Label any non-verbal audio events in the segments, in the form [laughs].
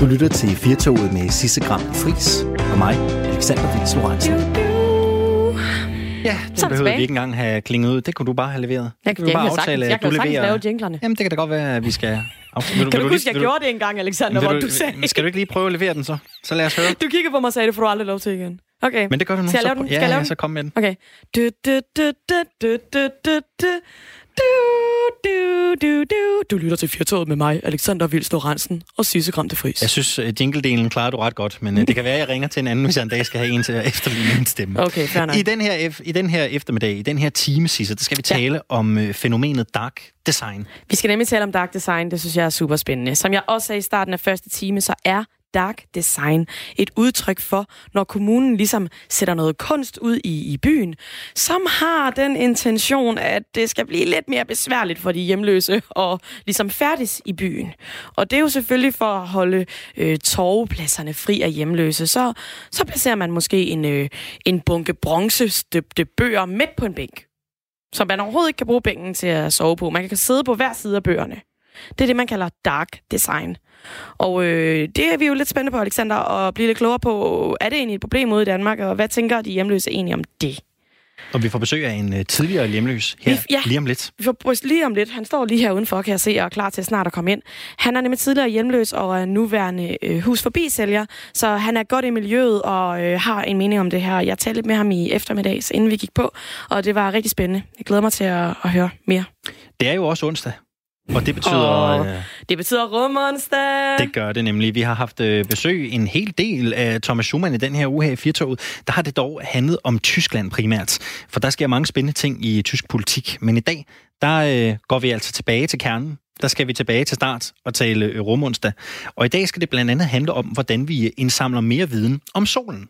Du lytter til Firtoget med Sisse Gram Fris og mig, Alexander Vils Lorentzen. Ja, det behøver vi ikke engang have klinget ud. Det kunne du bare have leveret. Jeg, kan, bare aftale, jeg kan du leverer... lave jinglerne. Jamen, det kan da godt være, at vi skal... Vil du, kan du, du huske, jeg gjorde det engang, Alexander, hvor du, du sagde... Skal du ikke lige prøve at levere den så? Så lad os høre. Du kigger på mig og sagde, det får du aldrig lov til igen. Okay. Men det gør du nu. Skal jeg lave den? Ja, Skal jeg lave ja, så kom med den. Okay. Du, du, du, du, du, lytter til Fjertoget med mig, Alexander Vils Lorentzen og Sisse Gram de Fris. Jeg synes, uh, jingle-delen klarer du ret godt, men uh, det kan være, at jeg ringer til en anden, hvis jeg en dag skal have en til at efterligne min stemme. Okay, fair nok. I den her, I den her eftermiddag, i den her time, Sisse, der skal vi tale ja. om uh, fænomenet dark design. Vi skal nemlig tale om dark design, det synes jeg er super spændende. Som jeg også sagde i starten af første time, så er dark design et udtryk for, når kommunen ligesom sætter noget kunst ud i, i byen, som har den intention, at det skal blive lidt mere besværligt for de hjemløse og ligesom færdes i byen. Og det er jo selvfølgelig for at holde øh, torvepladserne fri af hjemløse. Så, så placerer man måske en, øh, en bunke bronzestøbte bøger midt på en bænk, som man overhovedet ikke kan bruge bænken til at sove på. Man kan sidde på hver side af bøgerne. Det er det, man kalder dark design. Og øh, det er vi jo lidt spændende på, Alexander, at blive lidt klogere på, er det egentlig et problem ude i Danmark, og hvad tænker de hjemløse egentlig om det? Og vi får besøg af en uh, tidligere hjemløs her vi, ja, lige om lidt. Vi får lige om lidt. Han står lige her udenfor, kan jeg se, og er klar til snart at komme ind. Han er nemlig tidligere hjemløs og er nuværende uh, hus forbi sælger, så han er godt i miljøet og uh, har en mening om det her. Jeg talte lidt med ham i eftermiddags, inden vi gik på, og det var rigtig spændende. Jeg glæder mig til at, at høre mere. Det er jo også onsdag. Og det betyder... Oh, øh, det betyder rumonsdag. Det gør det nemlig. Vi har haft øh, besøg en hel del af Thomas Schumann i den her uge her i Firtoget. Der har det dog handlet om Tyskland primært. For der sker mange spændende ting i tysk politik. Men i dag, der øh, går vi altså tilbage til kernen. Der skal vi tilbage til start og tale rumonsdag. Og i dag skal det blandt andet handle om, hvordan vi indsamler mere viden om solen.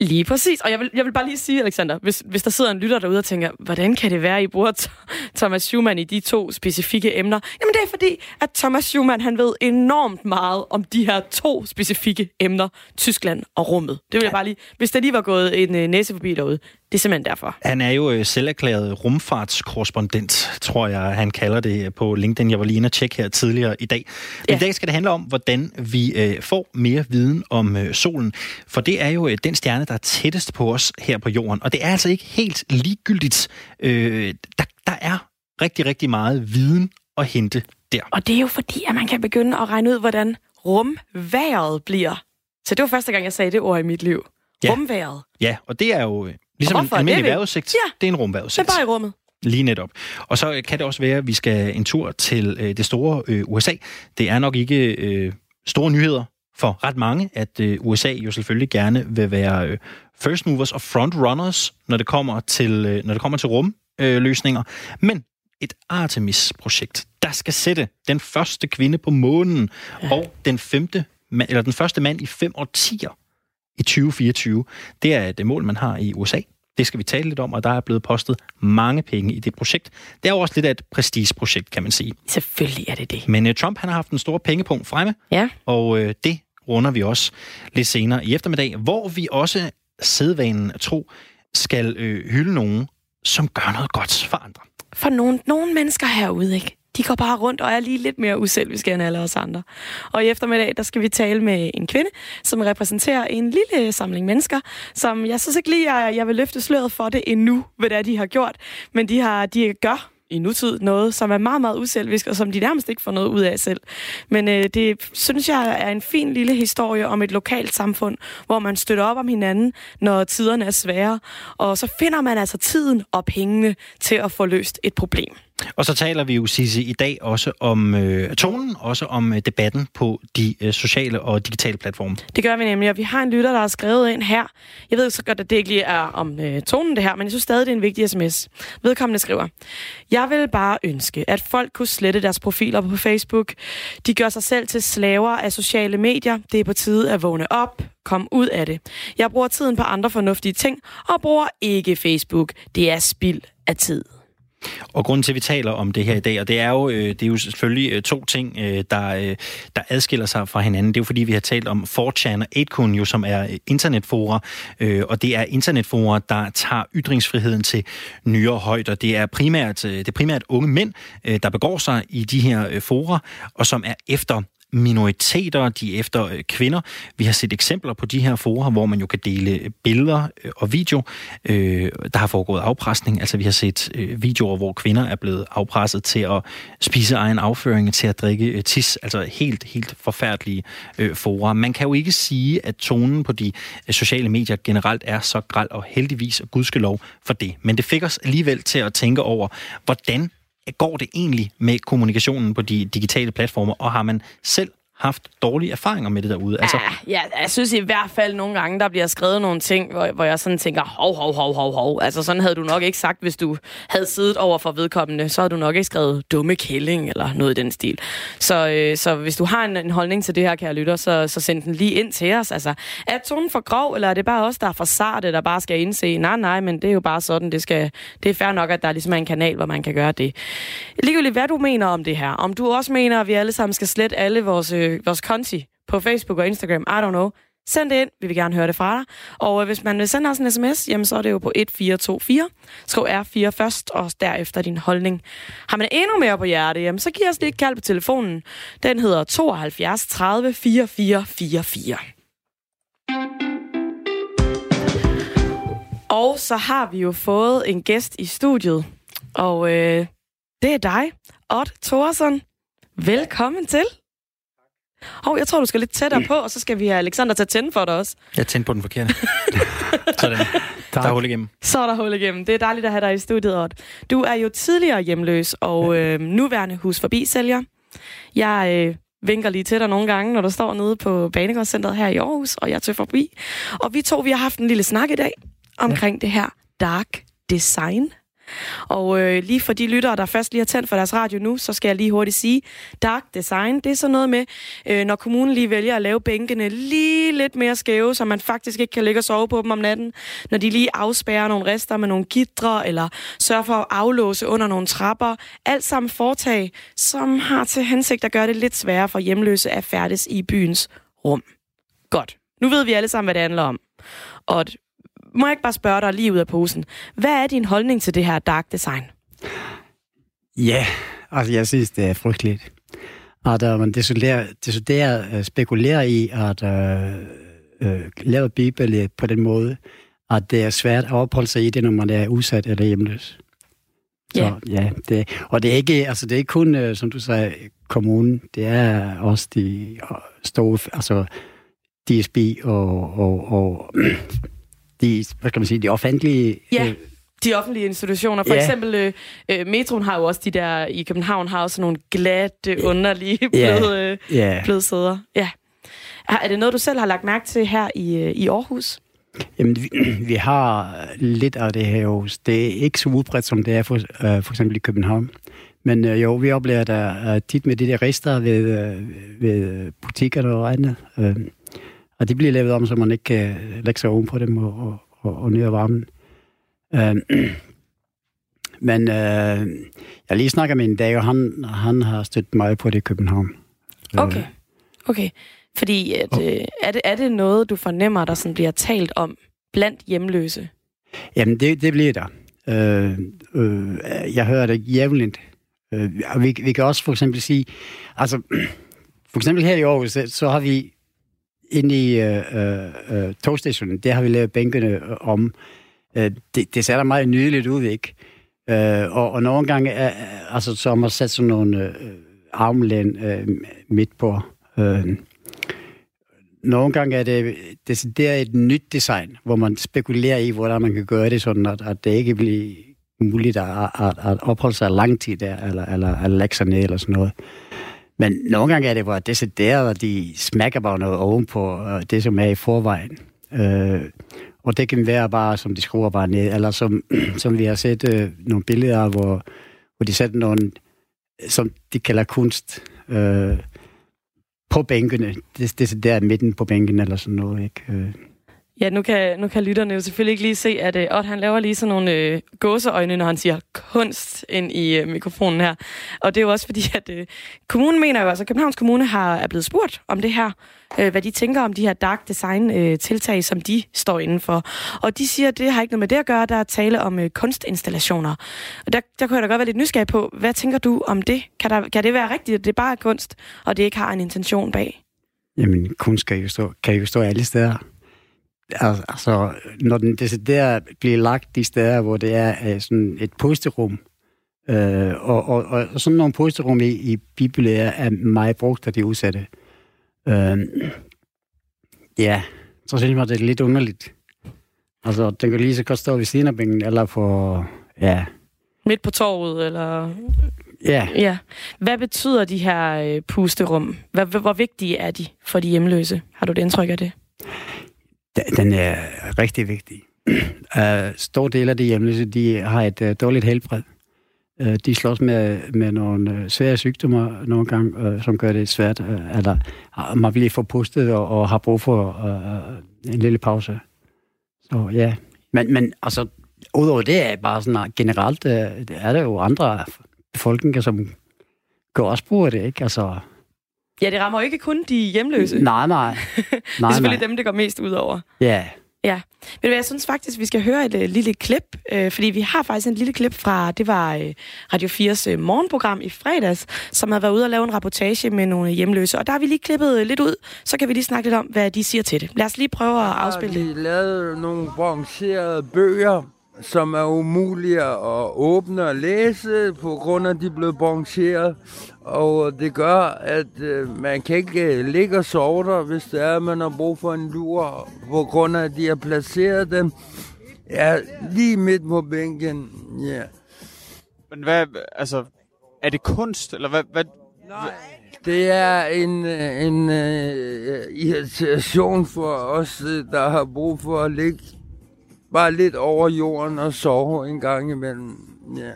Lige præcis. Og jeg vil, jeg vil bare lige sige, Alexander, hvis, hvis der sidder en lytter derude og tænker, hvordan kan det være, I bruger Thomas Schumann i de to specifikke emner? Jamen det er fordi, at Thomas Schumann han ved enormt meget om de her to specifikke emner, Tyskland og rummet. Det vil jeg bare lige, hvis der lige var gået en øh, næse forbi derude, det er simpelthen derfor. Han er jo øh, selverklæret rumfartskorrespondent, tror jeg, han kalder det på LinkedIn. Jeg var lige inde og tjekke her tidligere i dag. Men ja. i dag skal det handle om, hvordan vi øh, får mere viden om øh, solen. For det er jo øh, den stjerne, der er tættest på os her på jorden. Og det er altså ikke helt ligegyldigt. Øh, der, der er rigtig, rigtig meget viden at hente der. Og det er jo fordi, at man kan begynde at regne ud, hvordan rumværet bliver. Så det var første gang, jeg sagde det ord i mit liv. Ja. Rumværet. Ja, og det er jo øh, ligesom en almindelig vejrudsigt. Ja. Det er en rumvejrudsigt. Det er bare i rummet. Lige netop. Og så kan det også være, at vi skal en tur til øh, det store øh, USA. Det er nok ikke øh, store nyheder for ret mange, at øh, USA jo selvfølgelig gerne vil være øh, first movers og frontrunners, når det kommer til, øh, når det kommer til rumløsninger. Øh, Men et Artemis-projekt, der skal sætte den første kvinde på månen ja. og den femte eller den første mand i fem årtier i 2024. Det er det mål, man har i USA. Det skal vi tale lidt om, og der er blevet postet mange penge i det projekt. Det er jo også lidt af et prestigeprojekt, kan man sige. Selvfølgelig er det det. Men uh, Trump han har haft en stor pengepunkt fremme, ja. og uh, det runder vi også lidt senere i eftermiddag, hvor vi også sædvanen tro skal øh, hylde nogen, som gør noget godt for andre. For nogle, nogle mennesker herude, ikke? de går bare rundt og er lige lidt mere uselviske end alle os andre. Og i eftermiddag, der skal vi tale med en kvinde, som repræsenterer en lille samling mennesker, som jeg synes ikke lige, jeg, jeg vil løfte sløret for det endnu, hvad det er, de har gjort. Men de, har, de gør i nutid noget, som er meget, meget uselvisk, og som de nærmest ikke får noget ud af selv. Men øh, det synes jeg er en fin lille historie om et lokalt samfund, hvor man støtter op om hinanden, når tiderne er svære, og så finder man altså tiden og pengene til at få løst et problem. Og så taler vi jo, Sisse, i dag også om øh, tonen, også om øh, debatten på de øh, sociale og digitale platforme. Det gør vi nemlig, og vi har en lytter, der har skrevet ind her. Jeg ved så godt, at det ikke lige er om øh, tonen det her, men jeg synes stadig, det er en vigtig sms. Vedkommende skriver, Jeg vil bare ønske, at folk kunne slette deres profiler på Facebook. De gør sig selv til slaver af sociale medier. Det er på tide at vågne op, kom ud af det. Jeg bruger tiden på andre fornuftige ting, og bruger ikke Facebook. Det er spild af tid. Og grunden til, at vi taler om det her i dag, og det er jo, øh, det er jo selvfølgelig øh, to ting, øh, der, der adskiller sig fra hinanden. Det er jo fordi, vi har talt om 4chan og 8kun, jo, som er internetfora, og det er internetfora, der tager ytringsfriheden til nyere højder. Det er primært, det er primært unge mænd, der begår sig i de her fora, og som er efter minoriteter, de er efter øh, kvinder. Vi har set eksempler på de her forer, hvor man jo kan dele øh, billeder øh, og video. Der har foregået afpresning, altså vi har set videoer, hvor kvinder er blevet afpresset til at spise egen afføring, til at drikke tis, altså helt, helt forfærdelige forer. Man kan jo ikke sige, at tonen på de sociale medier generelt er så græld, og heldigvis og gudskelov for det. Men det fik os alligevel til at tænke over, hvordan går det egentlig med kommunikationen på de digitale platformer, og har man selv haft dårlige erfaringer med det derude? Altså... Ja, ja, jeg synes i hvert fald nogle gange, der bliver skrevet nogle ting, hvor, hvor jeg sådan tænker, hov, hov, hov, hov, hov. Altså sådan havde du nok ikke sagt, hvis du havde siddet over for vedkommende, så havde du nok ikke skrevet dumme kælling eller noget i den stil. Så, øh, så hvis du har en, en holdning til det her, kære lytter, så, så send den lige ind til os. Altså, er tonen for grov, eller er det bare os, der er for sarte, der bare skal indse, nej, nej, men det er jo bare sådan, det, skal, det er fair nok, at der ligesom er en kanal, hvor man kan gøre det. Ligegyldigt, hvad du mener om det her. Om du også mener, at vi alle sammen skal slette alle vores øh, Øh, vores konti på Facebook og Instagram, I don't know, send det ind. Vi vil gerne høre det fra dig. Og øh, hvis man øh, vil sende os en sms, jamen så er det jo på 1424. Skriv R4 først, og derefter din holdning. Har man endnu mere på hjerte, jamen så giv os lige et kald på telefonen. Den hedder 72 30 4444. Og så har vi jo fået en gæst i studiet, og øh, det er dig, Odd Thorsen. Velkommen til. Hov, jeg tror, du skal lidt tættere på, og så skal vi have Alexander til at tænde for dig også. Jeg tændte på den forkerte. [laughs] Sådan. Der er hul igennem. Så er der hul igennem. Det er dejligt at have dig i studiet, Odd. Du er jo tidligere hjemløs og øh, nuværende hus forbi sælger. Jeg øh, vinker lige til dig nogle gange, når du står nede på Banegårdscenteret her i Aarhus, og jeg tager forbi. Og vi to, vi har haft en lille snak i dag omkring ja. det her dark design. Og øh, lige for de lyttere, der først lige har tændt for deres radio nu, så skal jeg lige hurtigt sige, dark design, det er sådan noget med, øh, når kommunen lige vælger at lave bænkene lige lidt mere skæve, så man faktisk ikke kan ligge og sove på dem om natten, når de lige afspærrer nogle rester med nogle gitre, eller sørger for at aflåse under nogle trapper. Alt sammen foretag, som har til hensigt at gøre det lidt sværere for hjemløse at færdes i byens rum. Godt. Nu ved vi alle sammen, hvad det handler om. Og må jeg ikke bare spørge dig lige ud af posen. Hvad er din holdning til det her dark design? Ja, altså jeg synes, det er frygteligt. At uh, man decideret, decideret uh, spekulerer i at uh, uh, lave bibel på den måde, at det er svært at opholde sig i det, når man er udsat eller hjemløs. Så, ja. ja det, og det er ikke, altså det er ikke kun, uh, som du sagde, kommunen. Det er også de store, altså DSB og, og, og [clears throat] de, hvad skal man sige, de offentlige... Ja. Øh, de offentlige institutioner. For ja. eksempel, øh, øh, metroen har jo også de der, i København har også nogle glatte, underlige bløde, øh, ja. bløde sæder. Ja. Er det noget, du selv har lagt mærke til her i, øh, i Aarhus? Jamen, vi, [clears throat] vi har lidt af det her jo. Det er ikke så udbredt, som det er for, øh, for eksempel i København. Men øh, jo, vi oplever der uh, tit med de der rester ved, øh, ved butikker og andet. Øh, og de bliver lavet om, så man ikke kan lægge sig oven på dem og, og, og, og ned varmen. Øh, [clears throat] men øh, jeg lige snakker med en dag, og han, han har støttet mig på det i København. Øh. Okay, okay. Fordi at, oh. øh, er, det, er det noget, du fornemmer, der sådan bliver talt om blandt hjemløse? Jamen, det, det bliver der. Øh, øh, jeg hører det jævnligt. Øh, vi, vi kan også for eksempel sige, altså, [clears throat] for eksempel her i Aarhus, så har vi ind i øh, øh, øh togstationen, der har vi lavet bænkene øh, om. Øh, det, det ser da meget nydeligt ud, ikke? Øh, og, og nogle gange, er, altså, så har man sat sådan nogle øh, øh, armlæn øh, midt på. Øh, nogle gange er det, det, det er et nyt design, hvor man spekulerer i, hvordan man kan gøre det sådan, at, at det ikke bliver muligt at, at, at opholde sig lang tid der, eller, eller, eller lægge sig ned, eller sådan noget. Men nogle gange er det bare decideret, at de smækker bare noget ovenpå øh, det, som er i forvejen. Øh, og det kan være bare, som de skruer bare ned, eller som, [clears throat] som vi har set øh, nogle billeder, hvor, hvor de sætter nogle, som de kalder kunst, øh, på bænkene. Det, det er der midten på bænken, eller sådan noget, ikke? Øh. Ja, nu kan, nu kan lytterne jo selvfølgelig ikke lige se, at øh, uh, Ott, han laver lige sådan nogle uh, gåseøjne, når han siger kunst ind i uh, mikrofonen her. Og det er jo også fordi, at uh, kommunen mener jo, altså Københavns Kommune har, er blevet spurgt om det her, uh, hvad de tænker om de her dark design uh, tiltag, som de står indenfor. Og de siger, at det har ikke noget med det at gøre, der er tale om uh, kunstinstallationer. Og der, der kunne jeg da godt være lidt nysgerrig på, hvad tænker du om det? Kan, der, kan det være rigtigt, at det bare er kunst, og det ikke har en intention bag? Jamen, kunst kan jo stå, kan jo stå alle steder. Altså, når den der bliver lagt de steder, hvor det er sådan et posterum, øh, og, og, og sådan nogle posterum i, i Bibelen er meget brugt af de udsatte. Øh, ja, så synes jeg, det er lidt underligt. Altså, den kan lige så godt stå ved siden af bænken, eller på, ja... Midt på torvet, eller... Ja. ja. Hvad betyder de her øh, pusterum? Hvor, hvor vigtige er de for de hjemløse? Har du det indtryk af det? Den er rigtig vigtig. Uh, stor del af de hjemløse, de har et uh, dårligt helbred. Uh, de slås med, med nogle uh, svære sygdomme nogle gange, uh, som gør det svært. Uh, eller uh, man bliver forpustet og, og har brug for uh, en lille pause. Så ja, men, men altså, udover det er bare sådan generelt, uh, er der jo andre befolkninger, som går også bruger det, ikke? Altså, Ja, det rammer jo ikke kun de hjemløse. Nej, nej. nej [laughs] det er selvfølgelig nej. dem, det går mest ud over. Ja. Ja. Men jeg synes faktisk, vi skal høre et uh, lille klip, uh, fordi vi har faktisk en lille klip fra, det var uh, Radio 4's uh, morgenprogram i fredags, som har været ude og lave en rapportage med nogle hjemløse, og der har vi lige klippet lidt ud, så kan vi lige snakke lidt om, hvad de siger til det. Lad os lige prøve at afspille det. De lavede nogle brancherede bøger, som er umulige at åbne og læse, på grund af, at de blev brancheret. Og det gør, at øh, man kan ikke øh, ligge og sove der, hvis det er, at man har brug for en lur, på grund af, at de har placeret dem ja, lige midt på bænken. Ja. Men hvad, altså, er det kunst, eller hvad? hvad Nej. Det er en, en uh, irritation for os, der har brug for at ligge bare lidt over jorden og sove en gang imellem. Ja.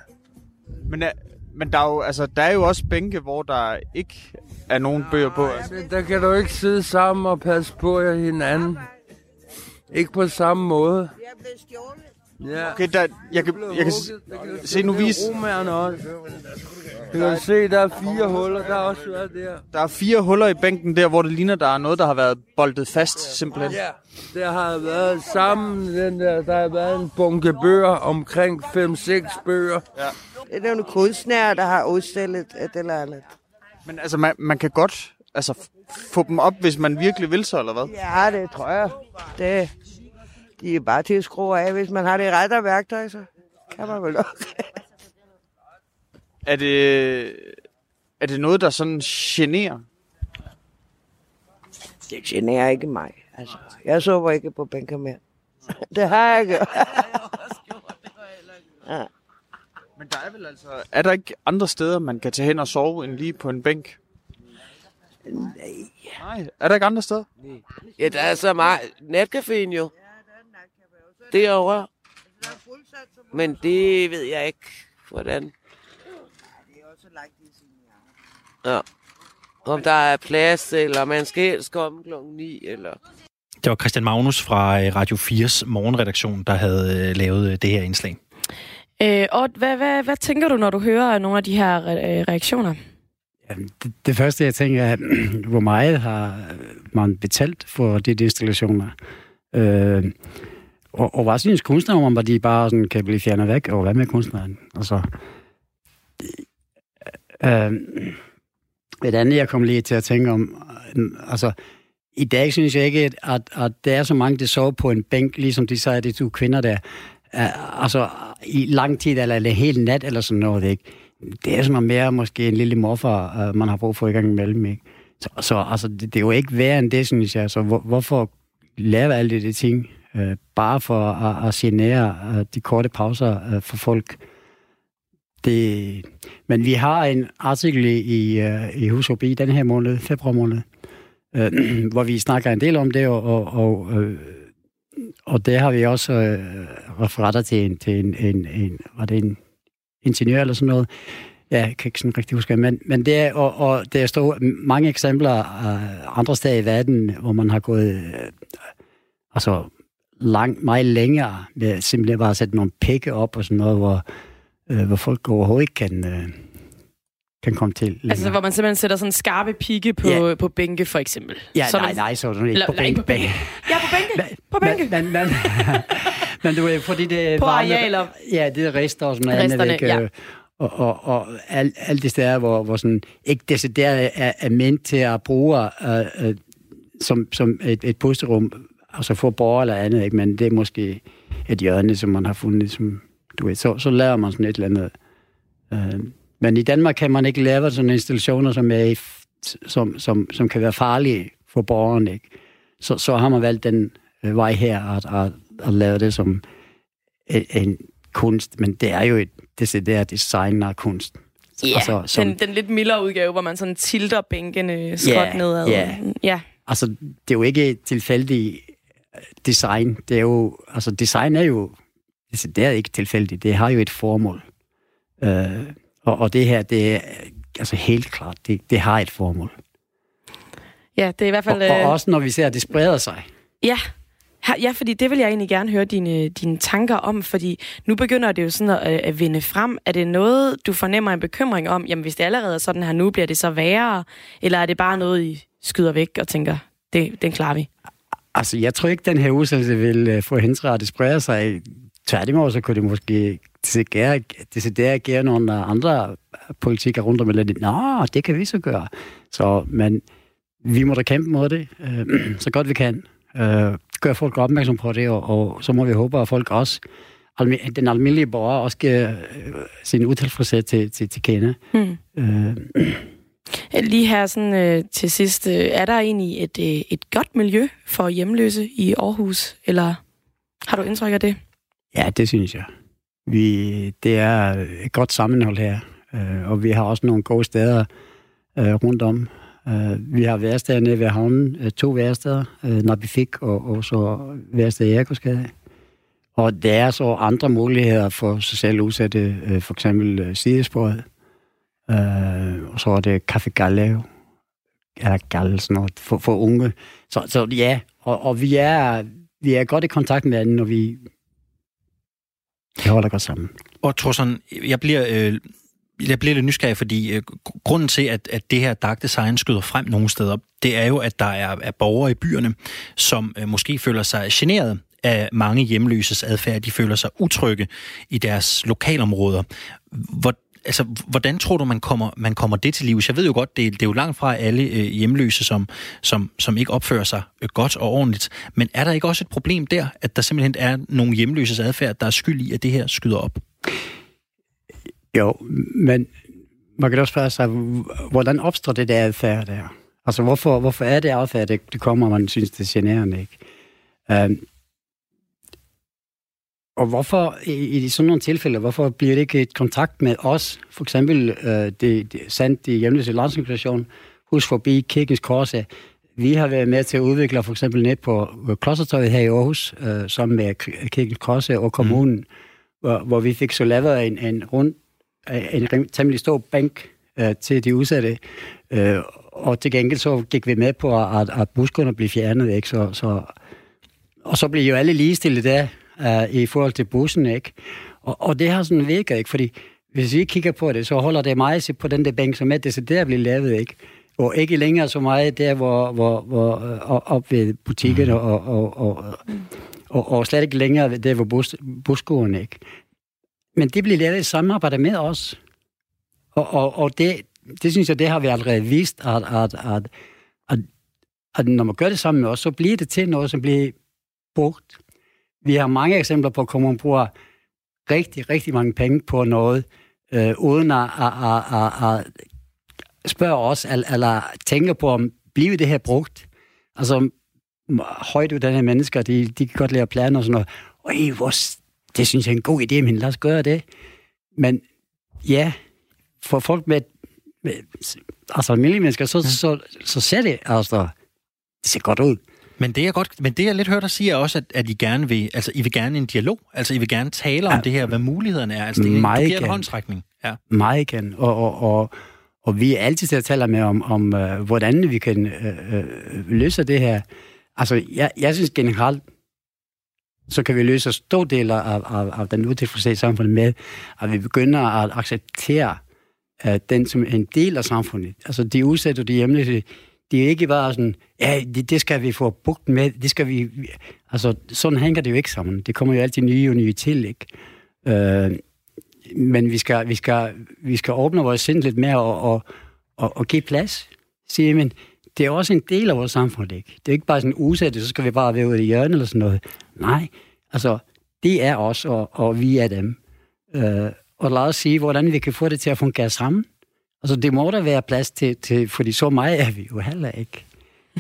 Men, er, men der, er jo, altså, der er jo også bænke, hvor der ikke er nogen bøger på. Altså. Men der kan du ikke sidde sammen og passe på hinanden. Ikke på samme måde. Ja. Okay, der, jeg kan, jeg kan se nu vise... Romerne også. Du kan se, der er fire huller, der er også været der. Der er fire huller i bænken der, hvor det ligner, der er noget, der har været boldet fast, simpelthen. Ja, der har været sammen, den der, der har været en bunke bøger, omkring 5-6 bøger. Ja. Det er nogle kunstnere, der har udstillet et eller andet. Men altså, man, man kan godt altså, få dem op, hvis man virkelig vil så, eller hvad? Ja, det tror jeg. Det, de er bare til at skrue af. Hvis man har det rette værktøj, så kan man vel nok. er det, er det noget, der sådan generer? Det generer ikke mig. Altså, jeg sover ikke på bænker mere. [laughs] det har jeg ikke. ja. Men der er vel altså... Er der ikke andre steder, man kan tage hen og sove, end lige på en bænk? Nej. Nej, er der ikke andre steder? Ja, der er så meget. Natcaféen jo. Derovre. Men det ved jeg ikke, hvordan. Ja. Om der er plads, eller man skal helst komme klokken 9, eller... Det var Christian Magnus fra øh, Radio 4's morgenredaktion, der havde øh, lavet øh, det her indslag. Øh, og hvad, hvad, hvad tænker du, når du hører nogle af de her reaktioner? Ja, det, det første, jeg tænker, er, [clears throat] hvor meget har man betalt for de installationer? Øh, og, og hvad synes kunstnere om, at de bare sådan kan blive fjernet væk? Og hvad med kunstneren? Altså, øh, øh et andet, jeg kom lige til at tænke om, øh, altså, i dag synes jeg ikke, at, at der er så mange, der sover på en bænk, ligesom de sagde, de to kvinder der, uh, altså i lang tid, eller, eller helt nat, eller sådan noget, ikke? Det er sådan mere måske en lille morfar, uh, man har brug for i gang imellem, ikke? Så, så altså, det, det, er jo ikke værre end det, synes jeg. Så hvor, hvorfor lave alle de ting, øh, bare for at, at genere øh, de korte pauser øh, for folk? Det, men vi har en artikel i, øh, i Husobi i den her måned, februar måned, øh, [clears throat] hvor vi snakker en del om det, og, og, og, øh, og der har vi også øh, referater til en, til en, en, en, var det en ingeniør eller sådan noget. Ja, jeg kan ikke sådan rigtig huske, men, men det er, og, og der står mange eksempler uh, andre steder i verden, hvor man har gået, uh, altså langt, meget længere med simpelthen bare at sætte nogle pikke op og sådan noget, hvor, øh, hvor folk overhovedet ikke kan, øh, kan komme til. Længere. Altså, hvor man simpelthen sætter sådan skarpe pigge på, Ja. på bænke, for eksempel. Ja, Så nej, man- nej, så er det ikke på eller ikke bænk. på bænke. Ja, på bænke. På bænke. Men, men, [laughs] men, du ved, fordi det er På varme- arealer. Ja, det er rester og sådan noget andet. Resterne, ikke? ja. Og, og, og alt, alt det steder, hvor, hvor sådan, ikke decideret er, er ment til at bruge øh, øh, som, som et, et pusterum, altså for borgere eller andet, ikke? men det er måske et hjørne, som man har fundet, som, du ved, så, så laver man sådan et eller andet. Øh, men i Danmark kan man ikke lave sådan installationer, som, er som, som, som kan være farlige for borgeren. Ikke? Så, så har man valgt den øh, vej her, at, at, at lave det som en, en kunst, men det er jo et decideret design af kunst. Ja, Altså, som- den, den lidt mildere udgave, hvor man sådan tilter bænkene skråt Ja, nedad. ja. ja. Altså, det er jo ikke tilfældigt øh, design. Det er jo, altså, design er jo, altså, det er ikke tilfældigt. Det har jo et formål. Øh, og, og det her, det er altså helt klart, det, det har et formål. ja, det er i hvert Og, fald... og øh, også når vi ser, at det spreder sig. Ja, ja, fordi det vil jeg egentlig gerne høre dine, dine tanker om, fordi nu begynder det jo sådan at, at vinde frem. Er det noget, du fornemmer en bekymring om, jamen hvis det allerede er sådan her nu, bliver det så værre? Eller er det bare noget, I skyder væk og tænker, det, den klarer vi? Altså, jeg tror ikke, den her udsættelse vil uh, forhindre, at det spreder sig. Tværtimod, så kunne det måske decidere, decidere gøre nogle andre politikker rundt om, eller det, nå, det kan vi så gøre. Så, men vi må da kæmpe mod det, uh, [clears throat] så godt vi kan. Uh, gøre folk opmærksom på det, og, og så må vi håbe, at folk også, den almindelige borger, også giver uh, sin utilfredshed til, til, til kende. Hmm. Uh, [clears throat] Øh, lige her sådan, øh, til sidst, øh, er der egentlig et, øh, et godt miljø for hjemløse i Aarhus, eller har du indtryk af det? Ja, det synes jeg. Vi, det er øh, et godt sammenhold her, øh, og vi har også nogle gode steder øh, rundt om. Øh, vi har værsteder nede ved havnen, øh, to værsteder, øh, Nabifik og, og så værsted i Erikosgade. Og der er så andre muligheder for socialt udsatte, øh, for eksempel øh, sidesporet. Øh, og så er det Café Gallev, eller Gal, sådan noget, for, for unge. Så, så ja, og, og vi, er, vi er godt i kontakt med hinanden, når vi, vi holder godt sammen. Og Trosson, jeg bliver, øh, jeg bliver lidt nysgerrig, fordi øh, grunden til, at, at det her dark design skyder frem nogle steder, det er jo, at der er, er borgere i byerne, som øh, måske føler sig generet af mange hjemløses adfærd. De føler sig utrygge i deres lokalområder. Hvor, altså, hvordan tror du, man kommer, man kommer det til livs? Jeg ved jo godt, det, det er jo langt fra alle øh, hjemløse, som, som, som ikke opfører sig øh, godt og ordentligt. Men er der ikke også et problem der, at der simpelthen er nogle hjemløses adfærd, der er skyld i, at det her skyder op? Jo, men man kan også spørge sig, hvordan opstår det der adfærd der? Altså, hvorfor, hvorfor er det adfærd, det, det kommer, og man synes, det er generende, ikke? Uh, og hvorfor, i, i sådan nogle tilfælde, hvorfor bliver det ikke et kontakt med os? For eksempel, uh, det, det sandt i hjemløse landsorganisation, Hus forbi Kirkens Korse. Vi har været med til at udvikle for eksempel net på Klostertøjet her i Aarhus, uh, sammen med Kirkens Korse og kommunen, mm. hvor, hvor vi fik så lavet en, en rund en rim- temmelig stor bænk øh, til de udsatte. Øh, og til gengæld så gik vi med på, at, at buskerne blev fjernet. Ikke? Så, så, og så blev jo alle ligestillet der øh, i forhold til bussen. Ikke? Og, og det har sådan virket, ikke? fordi hvis vi kigger på det, så holder det meget på den der bænk, som er decideret blevet lavet. Ikke? Og ikke længere så meget der, hvor, hvor, hvor øh, op ved butikkerne, og, og, og, og, og slet ikke længere der, hvor bus, buskåren, ikke? Men det bliver lavet i samarbejde med os. Og, og, og det, det synes jeg, det har vi allerede vist, at, at, at, at, at når man gør det sammen med os, så bliver det til noget, som bliver brugt. Vi har mange eksempler på, at man bruger rigtig, rigtig mange penge på noget, øh, uden at, at, at, at, at spørge os, eller, eller tænke på, om bliver det her brugt? Altså, højt uddannede mennesker, de, de kan godt lide at plane og sådan noget. Øj, hvor det synes jeg er en god idé, men lad os gøre det. Men ja, for folk med, med altså almindelige mennesker, så, så, så ser det, altså, det ser godt ud. Men det, jeg godt, men det, jeg lidt hørte dig sige, er også, at, at I gerne vil, altså, I vil gerne en dialog. Altså, I vil gerne tale om Ja. det her, hvad mulighederne er. Altså, det er en gerne. håndsrækning. Ja. Meget igen. Og, og, og, og vi er altid til at tale med om, om uh, hvordan vi kan uh, uh, løse det her. Altså, jeg, jeg synes generelt, så kan vi løse stor del af, af, af den utilfredshed samfund med, at vi begynder at acceptere uh, den som en del af samfundet. Altså de udsatte og de hjemløse, det er ikke bare sådan, ja, det, det skal vi få bugt med, det skal vi... Altså, sådan hænger det jo ikke sammen. Det kommer jo altid nye og nye til, ikke? Øh, men vi skal, vi, skal, vi skal åbne vores sind lidt mere og, og, og, og give plads. Sige, men det er også en del af vores samfund, ikke? Det er ikke bare sådan udsætte, så skal vi bare være ude i hjørnet eller sådan noget. Nej, altså, det er os, og, og vi er dem. Øh, og lad os sige, hvordan vi kan få det til at fungere sammen. Altså, det må der være plads til, til fordi så meget er vi jo heller ikke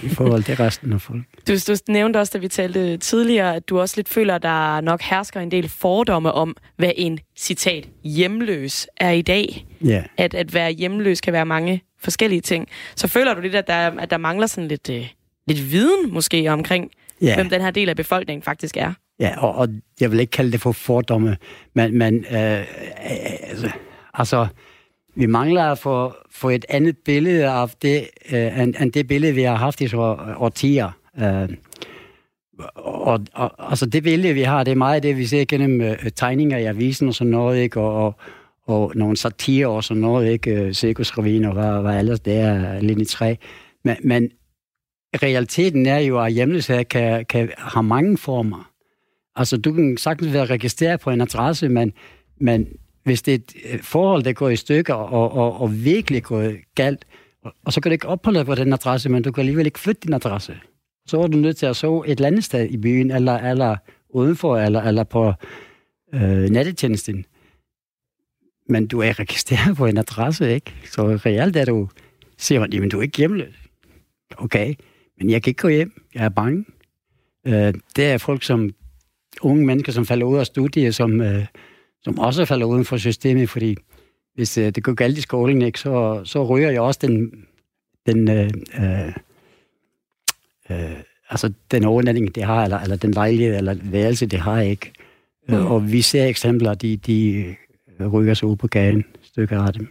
i forhold til resten af folk. [laughs] Du, du nævnte også, da vi talte tidligere, at du også lidt føler, at der nok hersker en del fordomme om, hvad en, citat, hjemløs er i dag. Ja. At, at være hjemløs kan være mange forskellige ting. Så føler du lidt, at der, at der mangler sådan lidt, øh, lidt viden måske omkring, Ja. hvem den her del af befolkningen faktisk er? Ja, og, og jeg vil ikke kalde det for fordomme, men, men øh, øh, altså, altså, vi mangler at få, få et andet billede af det, øh, end, end det billede, vi har haft i så årtier. Øh, og, og, altså det billede, vi har, det er meget det, vi ser gennem øh, tegninger i avisen og sådan noget, ikke? Og, og, og nogle satire og sådan noget, ikke? Øh, Cirkusrevyen og hvad, hvad ellers det er, linje 3. Men, men realiteten er jo, at hjemløshed kan, kan have mange former. Altså, du kan sagtens være registreret på en adresse, men, men hvis det er et øh, forhold, der går i stykker og, og, og virkelig går galt, og, så kan du ikke opholde dig på den adresse, men du kan alligevel ikke flytte din adresse. Så er du nødt til at sove et eller andet sted i byen, eller, eller udenfor, eller, eller på øh, nattetjenesten. Men du er registreret på en adresse, ikke? Så reelt er du, siger man, jamen du er ikke hjemløs. Okay, men jeg kan ikke gå hjem. Jeg er bange. Øh, det er folk som unge mennesker, som falder ud af studiet, som, øh, som også falder uden for systemet, fordi hvis øh, det går galt i skolen, ikke, så, så ryger jeg også den, den, øh, øh, øh, altså den overnatning, det har, eller, eller den lejlighed, eller værelse, det har ikke. Mm. Og vi ser eksempler, de, de øh, rykker sig ud på gaden, stykker af dem.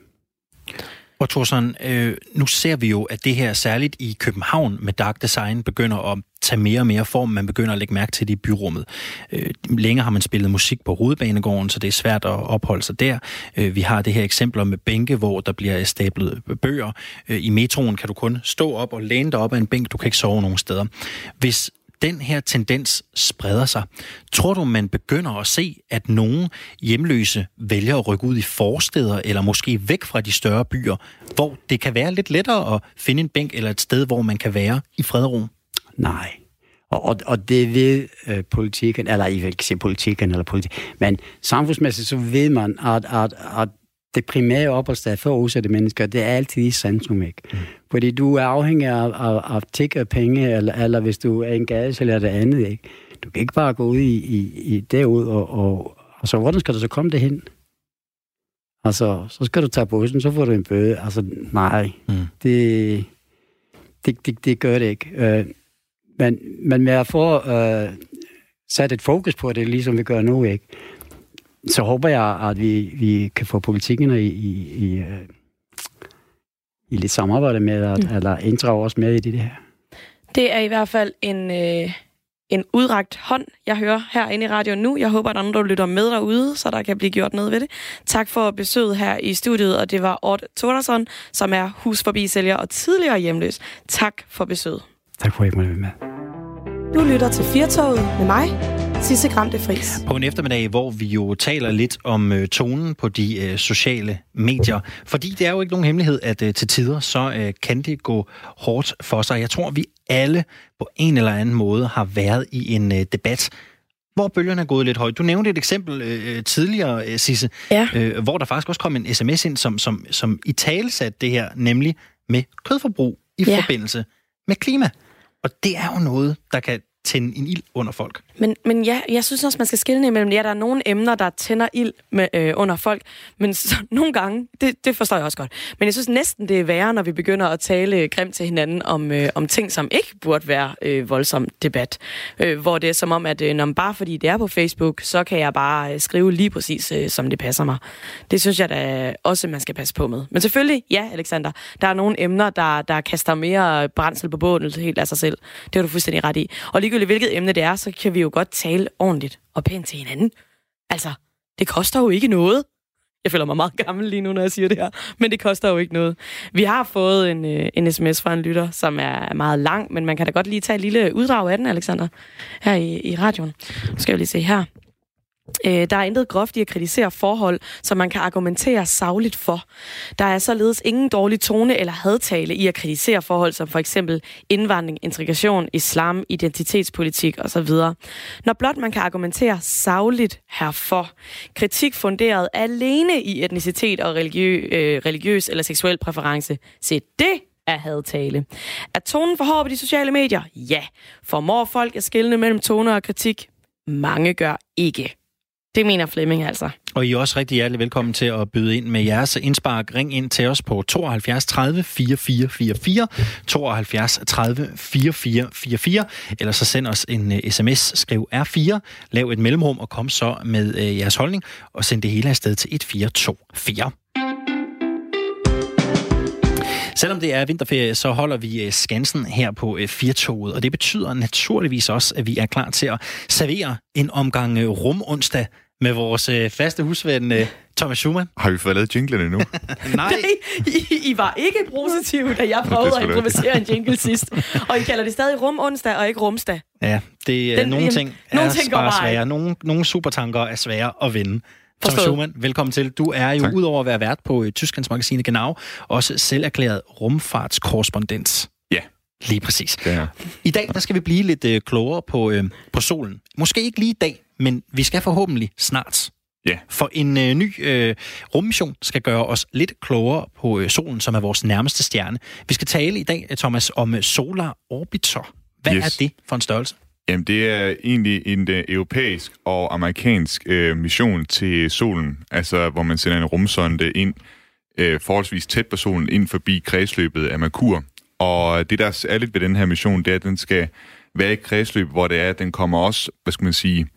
Og Thorsen, øh, nu ser vi jo, at det her særligt i København med dark design begynder at tage mere og mere form. Man begynder at lægge mærke til det i byrummet. Øh, længe har man spillet musik på hovedbanegården, så det er svært at opholde sig der. Øh, vi har det her eksempler med bænke, hvor der bliver stablet bøger. Øh, I metroen kan du kun stå op og læne dig op af en bænk. Du kan ikke sove nogen steder. Hvis den her tendens spreder sig. Tror du, man begynder at se, at nogle hjemløse vælger at rykke ud i forsteder, eller måske væk fra de større byer, hvor det kan være lidt lettere at finde en bænk eller et sted, hvor man kan være i fred og ro? Nej. Og, og, og det ved øh, politikken, eller I vil ikke sige politikken eller politik, men samfundsmæssigt så ved man, at, at, at det primære opholdssted for udsatte mennesker, det er altid i centrum, ikke? Mm. Fordi du er afhængig af, af, af tigger penge, eller, eller hvis du er en gade, eller det andet, ikke? Du kan ikke bare gå ud i, i, i derud, og, og, og så hvordan skal du så komme derhen? Altså, så skal du tage bussen, så får du en bøde. Altså, nej, mm. det, det, det, det gør det ikke. Øh, men, men med at få øh, sat et fokus på det, ligesom vi gør nu, ikke? Så håber jeg, at vi, vi kan få politikken i, i, i, øh, i lidt samarbejde med, at, mm. eller inddrage os med i det her. Det er i hvert fald en, øh, en udragt hånd, jeg hører herinde i radioen nu. Jeg håber, at andre lytter med derude, så der kan blive gjort noget ved det. Tak for besøget her i studiet, og det var Ort Tordersson, som er husforbisælger og tidligere hjemløs. Tak for besøget. Tak for at I måtte være med. Du lytter til Firtoget med mig, Sisse Gram de Fris. På en eftermiddag, hvor vi jo taler lidt om øh, tonen på de øh, sociale medier. Fordi det er jo ikke nogen hemmelighed, at øh, til tider, så øh, kan det gå hårdt for sig. Jeg tror, vi alle på en eller anden måde har været i en øh, debat, hvor bølgerne er gået lidt højt. Du nævnte et eksempel øh, tidligere, øh, Sisse, Ja. øh, hvor der faktisk også kom en sms ind, som, som, som i tale satte det her, nemlig med kødforbrug i Ja. forbindelse med klima. Og det er jo noget, der kan tænde en ild under folk. Men, men ja, jeg synes også, man skal skille imellem, ja, der er nogle emner, der tænder ild med, øh, under folk, men så, [laughs] nogle gange, det, det forstår jeg også godt. Men jeg synes næsten, det er værre, når vi begynder at tale grimt til hinanden om, øh, om ting, som ikke burde være øh, voldsom debat. Øh, hvor det er som om, at øh, når man bare fordi det er på Facebook, så kan jeg bare øh, skrive lige præcis, øh, som det passer mig. Det synes jeg da også, man skal passe på med. Men selvfølgelig, ja, Alexander, der er nogle emner, der, der kaster mere øh, brændsel på bålet helt af sig selv. Det har du fuldstændig ret i. Og lige ligegyldigt hvilket emne det er, så kan vi jo godt tale ordentligt og pænt til hinanden. Altså, det koster jo ikke noget. Jeg føler mig meget gammel lige nu, når jeg siger det her, men det koster jo ikke noget. Vi har fået en, øh, en sms fra en lytter, som er meget lang, men man kan da godt lige tage et lille uddrag af den, Alexander, her i, i radioen. Nu skal jeg lige se her. Øh, der er intet groft i at kritisere forhold, som man kan argumentere savligt for. Der er således ingen dårlig tone eller hadtale i at kritisere forhold som for eksempel indvandring, integration, islam, identitetspolitik osv. Når blot man kan argumentere savligt herfor. Kritik funderet alene i etnicitet og religiø, øh, religiøs eller seksuel præference. Se, det er hadtale. Er tonen for hård på de sociale medier? Ja. Formår folk at skille mellem toner og kritik? Mange gør ikke. Det mener Flemming altså. Og I er også rigtig hjertelig velkommen til at byde ind med jeres indspark. Ring ind til os på 72 30 4444, 72 30 4444, eller så send os en øh, uh, sms, skriv R4, lav et mellemrum og kom så med uh, jeres holdning, og send det hele afsted til 1424. Selvom det er vinterferie, så holder vi øh, Skansen her på øh, Firtoget, og det betyder naturligvis også, at vi er klar til at servere en omgang rum rumonsdag med vores faste husven Thomas Schumann. Har vi fået lavet jinglen endnu? [laughs] Nej. I, I var ikke positive, da jeg prøvede at improvisere en jingle sidst. Og I kalder det stadig rumonsdag og ikke rumsdag. Ja, det er nogle ting er nogle ting bare svære. Nogle, nogle supertanker er svære at vinde. Thomas Schumann, velkommen til. Du er jo udover at være vært på uh, Tysklands magasin Genau, også selv erklæret rumfartskorrespondent. Lige præcis. Ja. I dag der skal vi blive lidt uh, klogere på, uh, på solen. Måske ikke lige i dag, men vi skal forhåbentlig snart. Ja. For en uh, ny uh, rummission skal gøre os lidt klogere på uh, solen, som er vores nærmeste stjerne. Vi skal tale i dag, Thomas, om uh, Solar Orbiter. Hvad yes. er det for en størrelse? Jamen, det er egentlig en uh, europæisk og amerikansk uh, mission til solen, altså hvor man sender en rumsonde ind uh, forholdsvis tæt på solen, ind forbi kredsløbet af Merkur. Og det, der er særligt ved den her mission, det er, at den skal være i kredsløb, hvor det er, at den kommer også, hvad skal man sige,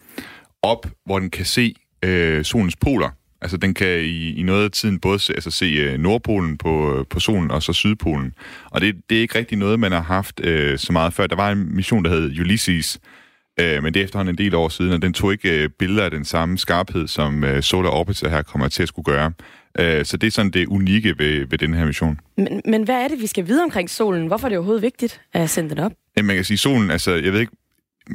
op, hvor den kan se øh, solens poler. Altså, den kan i, i noget af tiden både se, altså, se øh, Nordpolen på, øh, på solen og så Sydpolen. Og det, det er ikke rigtig noget, man har haft øh, så meget før. Der var en mission, der hed Ulysses, øh, men det er efterhånden en del år siden, og den tog ikke øh, billeder af den samme skarphed, som øh, Solar Orbiter her kommer til at skulle gøre. Uh, så det er sådan det unikke ved, ved den her mission. Men, men hvad er det, vi skal vide omkring solen? Hvorfor er det overhovedet vigtigt at sende den op? Jamen, man kan sige, solen, altså, jeg ved ikke,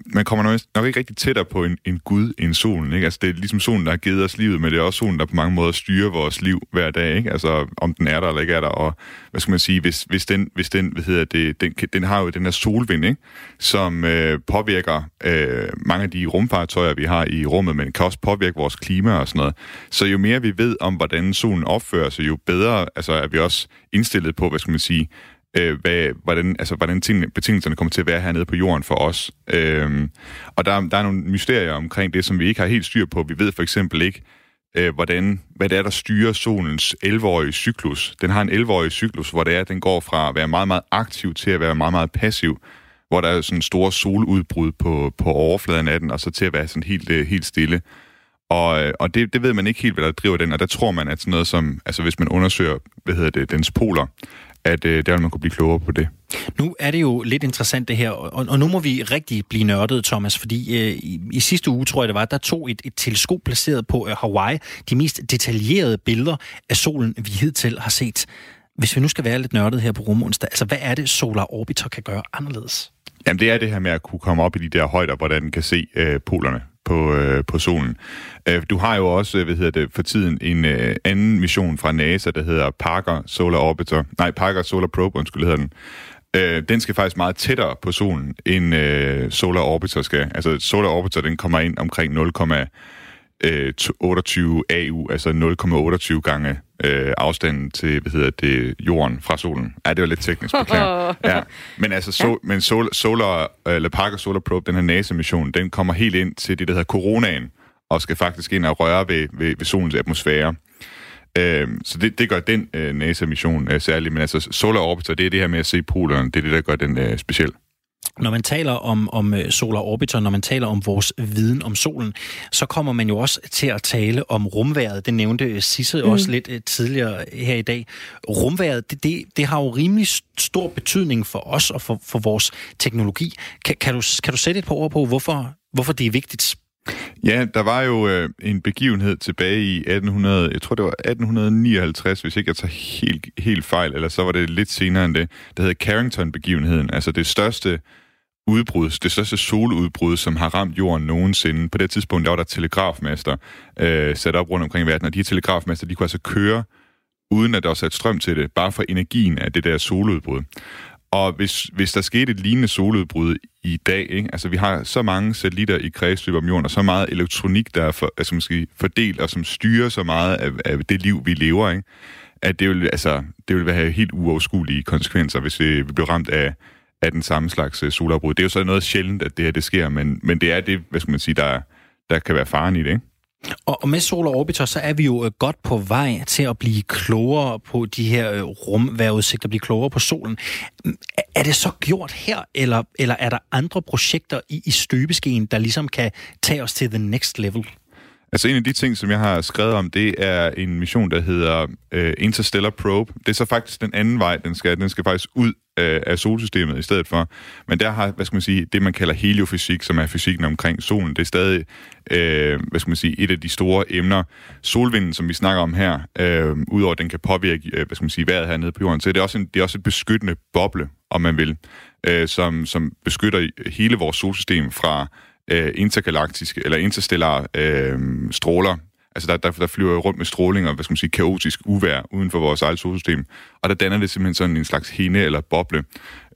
man kommer nok, nok ikke rigtig tættere på en, en gud end solen. Ikke? Altså, det er ligesom solen, der har givet os livet, men det er også solen, der på mange måder styrer vores liv hver dag. Ikke? Altså, om den er der eller ikke er der. Og hvad skal man sige, hvis, hvis den, hvis den, hvad hedder det, den, den har jo den her solvind, ikke? som øh, påvirker øh, mange af de rumfartøjer, vi har i rummet, men kan også påvirke vores klima og sådan noget. Så jo mere vi ved om, hvordan solen opfører sig, jo bedre altså, er vi også indstillet på, hvad skal man sige, øh, hvad, hvordan, altså, hvordan tingene, betingelserne kommer til at være hernede på jorden for os. Øh, og der, der er nogle mysterier omkring det, som vi ikke har helt styr på. Vi ved for eksempel ikke, øh, hvordan, hvad det er, der styrer solens 11-årige cyklus. Den har en 11-årig cyklus, hvor det er, at den går fra at være meget, meget aktiv til at være meget, meget passiv hvor der er sådan store soludbrud på, på overfladen af den, og så til at være sådan helt, øh, helt stille. Og, øh, og det, det ved man ikke helt, hvad der driver den, og der tror man, at sådan noget som, altså hvis man undersøger, hvad hedder det, dens poler, at øh, der vil man kunne blive klogere på det. Nu er det jo lidt interessant det her, og, og nu må vi rigtig blive nørdet, Thomas, fordi øh, i, i sidste uge, tror jeg det var, der tog et, et teleskop placeret på øh, Hawaii de mest detaljerede billeder af solen, vi hidtil har set. Hvis vi nu skal være lidt nørdet her på rumonsdag, altså hvad er det, Solar Orbiter kan gøre anderledes? Jamen det er det her med at kunne komme op i de der højder, hvordan den kan se øh, polerne på, øh, på solen. Øh, du har jo også, øh, hvad hedder det, for tiden en øh, anden mission fra NASA, der hedder Parker Solar Orbiter. Nej, Parker Solar Probe, undskyld hedder den. Øh, den skal faktisk meget tættere på solen, end øh, Solar Orbiter skal. Altså Solar Orbiter, den kommer ind omkring 0, 28 AU, altså 0,28 gange øh, afstanden til, hvad hedder det, jorden fra solen. Ja, det var lidt teknisk [laughs] beklaget. Ja. Men altså, so, ja. men Solar, Solar, eller Parker Solar Probe, den her NASA-mission, den kommer helt ind til det, der hedder coronaen, og skal faktisk ind og røre ved, ved, ved solens atmosfære. Øh, så det, det gør den øh, NASA-mission øh, særlig. Men altså, Solar Orbiter, det er det her med at se polerne, det er det, der gør den øh, speciel. Når man taler om, om øh, Solar Orbiter, når man taler om vores viden om solen, så kommer man jo også til at tale om rumværet. Det nævnte Sisse mm. også lidt øh, tidligere her i dag. Rumværet, det, det, det har jo rimelig stor betydning for os og for, for vores teknologi. Kan, kan, du, kan du sætte et par ord på, hvorfor, hvorfor det er vigtigt? Ja, der var jo øh, en begivenhed tilbage i 1800, jeg tror det var 1859, hvis ikke jeg tager helt, helt fejl, eller så var det lidt senere end det, der hedder Carrington-begivenheden, altså det største udbrud, det største soludbrud, som har ramt jorden nogensinde. På det tidspunkt, der var der telegrafmaster øh, sat op rundt omkring i verden, og de her telegrafmaster, de kunne altså køre, uden at der var sat strøm til det, bare for energien af det der soludbrud. Og hvis, hvis der skete et lignende soludbrud i dag, ikke? altså vi har så mange satellitter i kredsløb om jorden, og så meget elektronik, der er for, altså, måske fordelt, og som styrer så meget af, af det liv, vi lever, ikke? at det vil, altså, det vil have helt uoverskuelige konsekvenser, hvis vi, vi bliver ramt af, af den samme slags solafbrud. Det er jo så noget sjældent, at det her det sker, men, men det er det, hvad skal man sige, der, der kan være faren i det, ikke? Og med Solar Orbiter, så er vi jo øh, godt på vej til at blive klogere på de her øh, rumvejrudsigter, blive klogere på solen. Er det så gjort her, eller, eller er der andre projekter i, i støbeskeen, der ligesom kan tage os til the next level? Altså en af de ting, som jeg har skrevet om, det er en mission, der hedder uh, Interstellar Probe. Det er så faktisk den anden vej, den skal, den skal faktisk ud af, af solsystemet i stedet for. Men der har, hvad skal man sige, det man kalder heliofysik, som er fysikken omkring solen, det er stadig, øh, hvad skal man sige, et af de store emner. Solvinden, som vi snakker om her, øh, udover at den kan påvirke, øh, hvad skal man sige, vejret hernede på jorden, så er det også en, det er også et beskyttende boble, om man vil, øh, som, som beskytter hele vores solsystem fra øh, intergalaktiske eller interstellare øh, stråler. Altså der, der, der flyver rundt med stråling og, hvad skal man sige, kaotisk uvær uden for vores eget solsystem. Og der danner det simpelthen sådan en slags hinde eller boble,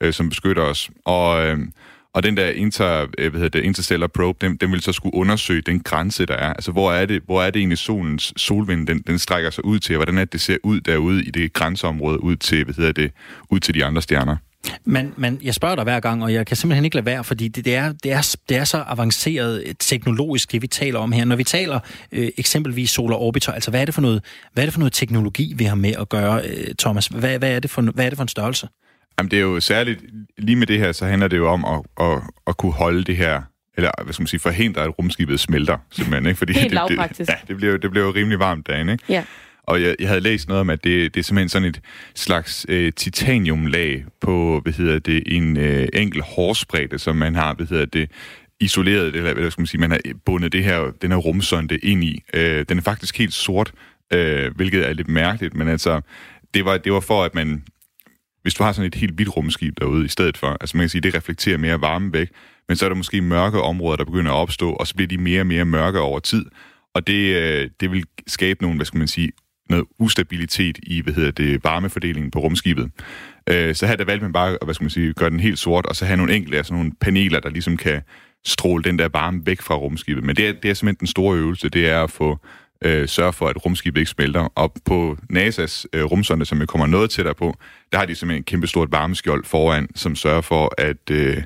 øh, som beskytter os. Og, øh, og den der inter, øh, hvad hedder det, interstellar probe, den, den vil så skulle undersøge den grænse, der er. Altså, hvor er det, hvor er det egentlig solens solvind, den, den strækker sig ud til, og hvordan er det, det ser ud derude i det grænseområde, ud til, hvad hedder det, ud til de andre stjerner. Men, men jeg spørger dig hver gang, og jeg kan simpelthen ikke lade være, fordi det, det, er, det, er, det er så avanceret teknologisk, det vi taler om her. Når vi taler øh, eksempelvis Solar Orbiter, altså hvad er, det for noget, hvad er det for noget teknologi, vi har med at gøre, øh, Thomas? Hvad, hvad, er det for, hvad er det for en størrelse? Jamen det er jo særligt, lige med det her, så handler det jo om at, at, at kunne holde det her eller hvad skal man sige, forhindre, at rumskibet smelter, simpelthen. Ikke? Fordi Helt det, det, ja, det bliver, det bliver jo rimelig varmt dagen, ikke? Ja. Og jeg, jeg havde læst noget om, at det, det er simpelthen sådan et slags øh, titaniumlag på, hvad hedder det, en øh, enkel hårspredte, som man har, hvad hedder det, isoleret, eller hvad skal man sige, man har bundet det her, den her rumsonde ind i. Øh, den er faktisk helt sort, øh, hvilket er lidt mærkeligt, men altså, det var, det var for, at man, hvis du har sådan et helt hvidt rumskib derude i stedet for, altså man kan sige, det reflekterer mere varme væk, men så er der måske mørke områder, der begynder at opstå, og så bliver de mere og mere mørke over tid, og det, øh, det vil skabe nogle, hvad skal man sige, noget ustabilitet i, hvad hedder det, varmefordelingen på rumskibet. Øh, så her der valgte man bare, hvad skal man sige, gøre den helt sort, og så have nogle enkelte, altså nogle paneler, der ligesom kan stråle den der varme væk fra rumskibet. Men det er, det er simpelthen den store øvelse, det er at få øh, sørge for, at rumskibet ikke smelter. Og på NASA's øh, rumsonde, som vi kommer noget tættere på, der har de simpelthen et kæmpe stort varmeskjold foran, som sørger for, at, øh,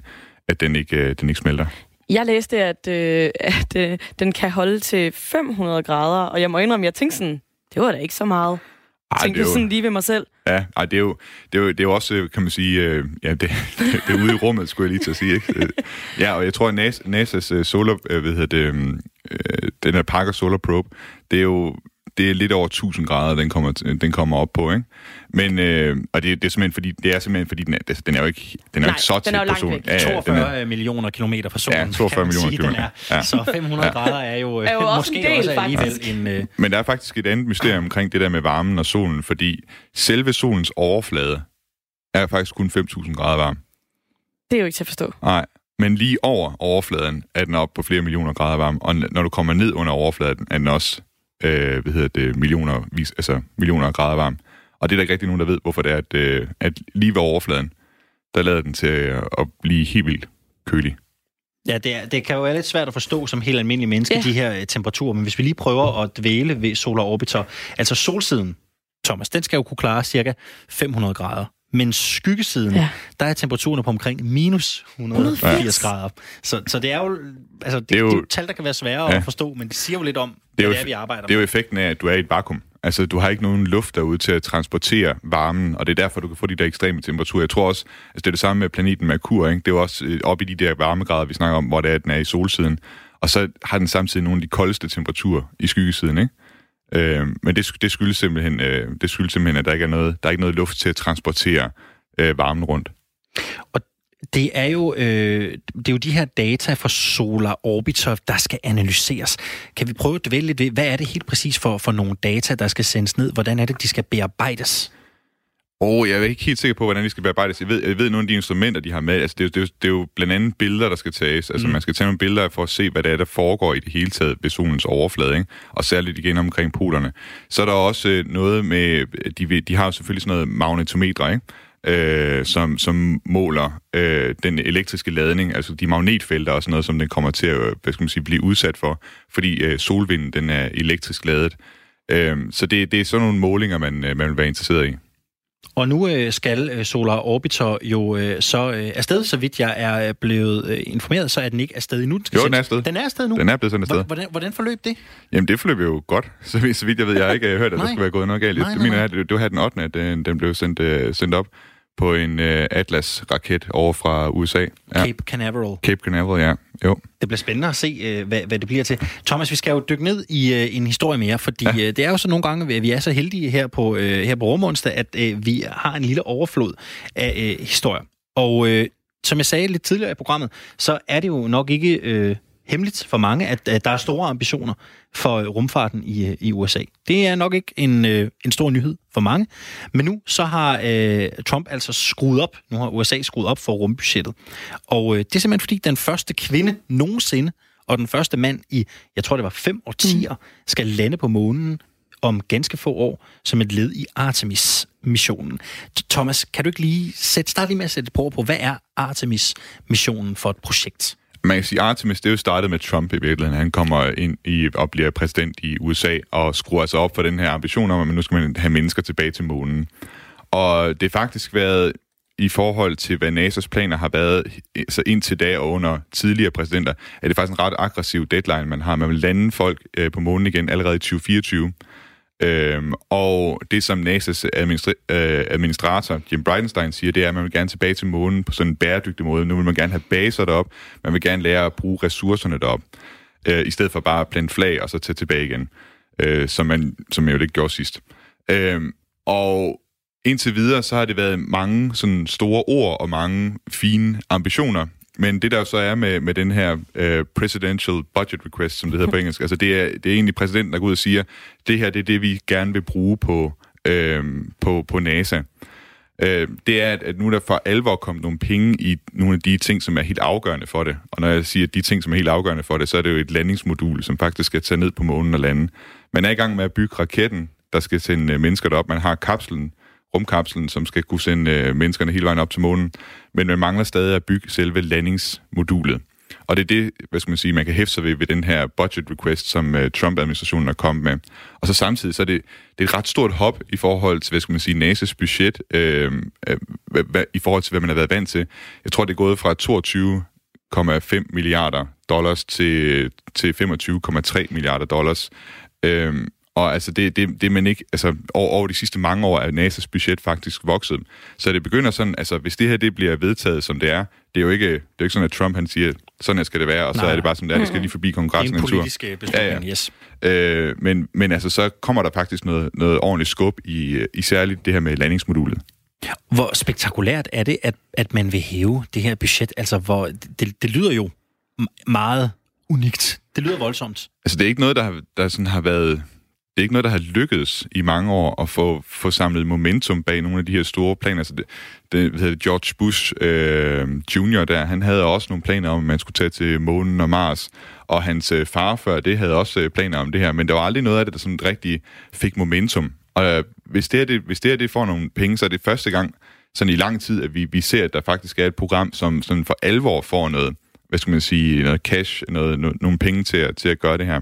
at den, ikke, øh, den ikke smelter. Jeg læste, at, øh, at øh, den kan holde til 500 grader, og jeg må indrømme, jeg tænkte sådan, det var da ikke så meget. Ej, Tænkte du sådan lige ved mig selv? Ja, ej, det, er jo, det, er jo, det er jo også, kan man sige, øh, ja, det, det, [laughs] det er ude i rummet, skulle jeg lige til at sige. Ikke? Øh, ja, og jeg tror, at NASA, NASA's uh, solar, øh, hvad hedder det, øh, den her Parker Solar Probe, det er jo det er lidt over 1000 grader, den kommer, den kommer op på, ikke? Men, øh, og det, det er simpelthen fordi, det er simpelthen fordi, den er, den er jo ikke, den er Nej, jo ikke så tæt på solen. Ja, 42 er, millioner kilometer fra solen. Ja, 42 millioner sige, kilometer. Ja. Så 500 ja. grader er jo, er jo også måske en del, også alligevel faktisk. en... Øh... Men der er faktisk et andet mysterium omkring det der med varmen og solen, fordi selve solens overflade er faktisk kun 5.000 grader varm. Det er jo ikke til at forstå. Nej, men lige over overfladen er den op på flere millioner grader varm, og når du kommer ned under overfladen, er den også øh, hvad hedder det, millioner, vis, altså millioner af grader varm. Og det er der ikke rigtig nogen, der ved, hvorfor det er, at, øh, at lige ved overfladen, der lader den til at blive helt vildt kølig. Ja, det, er, det kan jo være lidt svært at forstå som helt almindelig menneske, ja. de her øh, temperaturer, men hvis vi lige prøver at dvæle ved solar orbiter, altså solsiden, Thomas, den skal jo kunne klare cirka 500 grader. Men skyggesiden, ja. der er temperaturen på omkring minus 180 grader. Så, så det er jo, altså, det, det er jo det er tal, der kan være svære ja. at forstå, men det siger jo lidt om, det er, jo, det er vi arbejder Det er jo effekten af, at du er i et vakuum. Altså, du har ikke nogen luft derude til at transportere varmen, og det er derfor, du kan få de der ekstreme temperaturer. Jeg tror også, altså det er det samme med planeten Merkur, ikke? Det er jo også øh, op i de der varmegrader, vi snakker om, hvor det er, at den er i solsiden. Og så har den samtidig nogle af de koldeste temperaturer i skyggesiden, ikke? Øh, men det, det, skyldes simpelthen, øh, det skyldes simpelthen, at der ikke er noget, der er ikke noget luft til at transportere øh, varmen rundt. Og det er jo øh, det er jo de her data fra Solar Orbiter, der skal analyseres. Kan vi prøve at dvæle lidt ved, hvad er det helt præcis for, for nogle data, der skal sendes ned? Hvordan er det, de skal bearbejdes? Oh, jeg er ikke helt sikker på, hvordan de skal bearbejdes. Jeg ved, jeg ved nogle af de instrumenter, de har med. Altså, det, er, det, er, det er jo blandt andet billeder, der skal tages. Altså, mm. man skal tage nogle billeder for at se, hvad det er, der foregår i det hele taget ved solens overflade. Ikke? Og særligt igen omkring polerne. Så er der også øh, noget med... De, de har jo selvfølgelig sådan noget magnetometer, ikke? øh, som, som måler øh, den elektriske ladning, altså de magnetfelter og sådan noget, som den kommer til at hvad skal man sige, blive udsat for, fordi øh, solvinden den er elektrisk ladet. Øh, så det, det er sådan nogle målinger, man, øh, man vil være interesseret i. Og nu øh, skal øh, Solar Orbiter jo øh, så øh, afsted, så vidt jeg er blevet øh, informeret, så er den ikke afsted endnu. Den jo, den er afsted. Den er afsted nu? Den er blevet sendt afsted. Hvordan, hvordan forløb det? Jamen, det forløb jo godt, [laughs] så vidt, så vidt jeg ved. Jeg har ikke hørt, at der skulle være gået noget galt. Nej, nej, nej. Det mener jeg, det var her den 8. at den, den blev sendt, uh, sendt op på en uh, Atlas-raket over fra USA. Ja. Cape Canaveral. Cape Canaveral, ja. Jo. Det bliver spændende at se, uh, hvad, hvad det bliver til. Thomas, vi skal jo dykke ned i uh, en historie mere, fordi ja. uh, det er jo så nogle gange, at vi er så heldige her på, uh, her på Rumonsdag, at uh, vi har en lille overflod af uh, historier. Og uh, som jeg sagde lidt tidligere i programmet, så er det jo nok ikke... Uh, hemmeligt for mange, at, at der er store ambitioner for rumfarten i, i USA. Det er nok ikke en, øh, en stor nyhed for mange, men nu så har øh, Trump altså skruet op, nu har USA skruet op for rumbudgettet. Og øh, det er simpelthen fordi den første kvinde nogensinde, og den første mand i, jeg tror det var fem årtier, mm. skal lande på månen om ganske få år som et led i Artemis-missionen. Thomas, kan du ikke lige sætte, starte lige med at sætte på, på, hvad er Artemis-missionen for et projekt? Man kan sige, Artemis, det er jo startet med Trump i virkeligheden. Han kommer ind i, og bliver præsident i USA og skruer sig op for den her ambition om, at nu skal man have mennesker tilbage til månen. Og det har faktisk været i forhold til, hvad NASA's planer har været så indtil da og under tidligere præsidenter, er det faktisk en ret aggressiv deadline, man har. Man vil lande folk øh, på månen igen allerede i 2024. Øhm, og det, som NASA's administri- øh, administrator, Jim Bridenstine, siger, det er, at man vil gerne tilbage til månen på sådan en bæredygtig måde. Nu vil man gerne have baser derop. Man vil gerne lære at bruge ressourcerne derop, øh, i stedet for bare at plante flag og så tage tilbage igen, øh, som, man, som man jo ikke gjorde sidst. Øhm, og indtil videre, så har det været mange sådan store ord og mange fine ambitioner men det der så er med, med den her uh, presidential budget request, som det hedder på engelsk, [laughs] altså det er, det er egentlig præsidenten, der går ud og siger, det her det er det, vi gerne vil bruge på, uh, på, på NASA. Uh, det er, at nu er der for alvor kommet nogle penge i nogle af de ting, som er helt afgørende for det. Og når jeg siger de ting, som er helt afgørende for det, så er det jo et landingsmodul, som faktisk skal tage ned på månen og lande. Man er i gang med at bygge raketten, der skal sende mennesker derop. Man har kapslen, rumkapslen, som skal kunne sende øh, menneskerne hele vejen op til månen, men man mangler stadig at bygge selve landingsmodulet. Og det er det, hvad skal man sige, man kan hæfte sig ved, ved den her budget request, som øh, Trump-administrationen er kommet med. Og så samtidig, så er det, det er et ret stort hop i forhold til, hvad skal man sige, NASA's budget, øh, øh, hva, i forhold til, hvad man har været vant til. Jeg tror, det er gået fra 22,5 milliarder dollars til, til 25,3 milliarder dollars. Øh, og altså, det, det, det man ikke, altså, over, over de sidste mange år er NASA's budget faktisk vokset. Så det begynder sådan, altså, hvis det her det bliver vedtaget, som det er, det er jo ikke, det er jo ikke sådan, at Trump han siger, sådan her skal det være, og Nej. så er det bare som det er, det skal lige forbi kongressen en tur. Det er en politisk øh, beslutning, ja, ja. yes. Øh, men, men altså, så kommer der faktisk noget, noget ordentligt skub i, i særligt det her med landingsmodulet. Hvor spektakulært er det, at, at man vil hæve det her budget? Altså, hvor, det, det lyder jo meget unikt. Det lyder voldsomt. Altså, det er ikke noget, der, der sådan har været det er ikke noget, der har lykkedes i mange år at få, få samlet momentum bag nogle af de her store planer. Altså det, det, hvad hedder George Bush øh, Jr. der, han havde også nogle planer om, at man skulle tage til månen og Mars, og hans øh, far før det havde også øh, planer om det her, men der var aldrig noget af det, der sådan rigtig fik momentum. Og øh, hvis det her, det, hvis det, her, det får nogle penge, så er det første gang sådan i lang tid, at vi, vi ser, at der faktisk er et program, som sådan for alvor får noget, hvad skal man sige, noget cash, noget, no, nogle penge til at, til at gøre det her.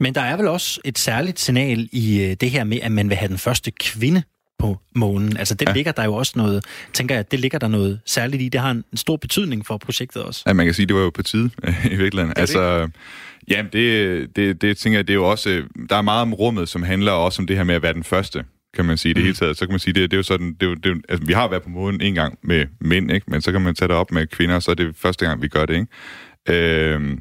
Men der er vel også et særligt signal i øh, det her med, at man vil have den første kvinde på månen. Altså, det Ja. ligger der jo også noget, tænker jeg, det ligger der noget særligt i. Det har en stor betydning for projektet også. Ja, man kan sige, det var jo på tide [laughs] i virkeligheden. det? Altså, ja, det, det, det tænker jeg, det er jo også... Der er meget om rummet, som handler også om det her med at være den første, kan man sige, det hele taget. Så kan man sige, det, det er jo sådan... Det er jo, det er, altså, vi har været på månen en gang med mænd, ikke? Men så kan man tage det op med kvinder, så er det første gang, vi gør det, ikke? Øhm,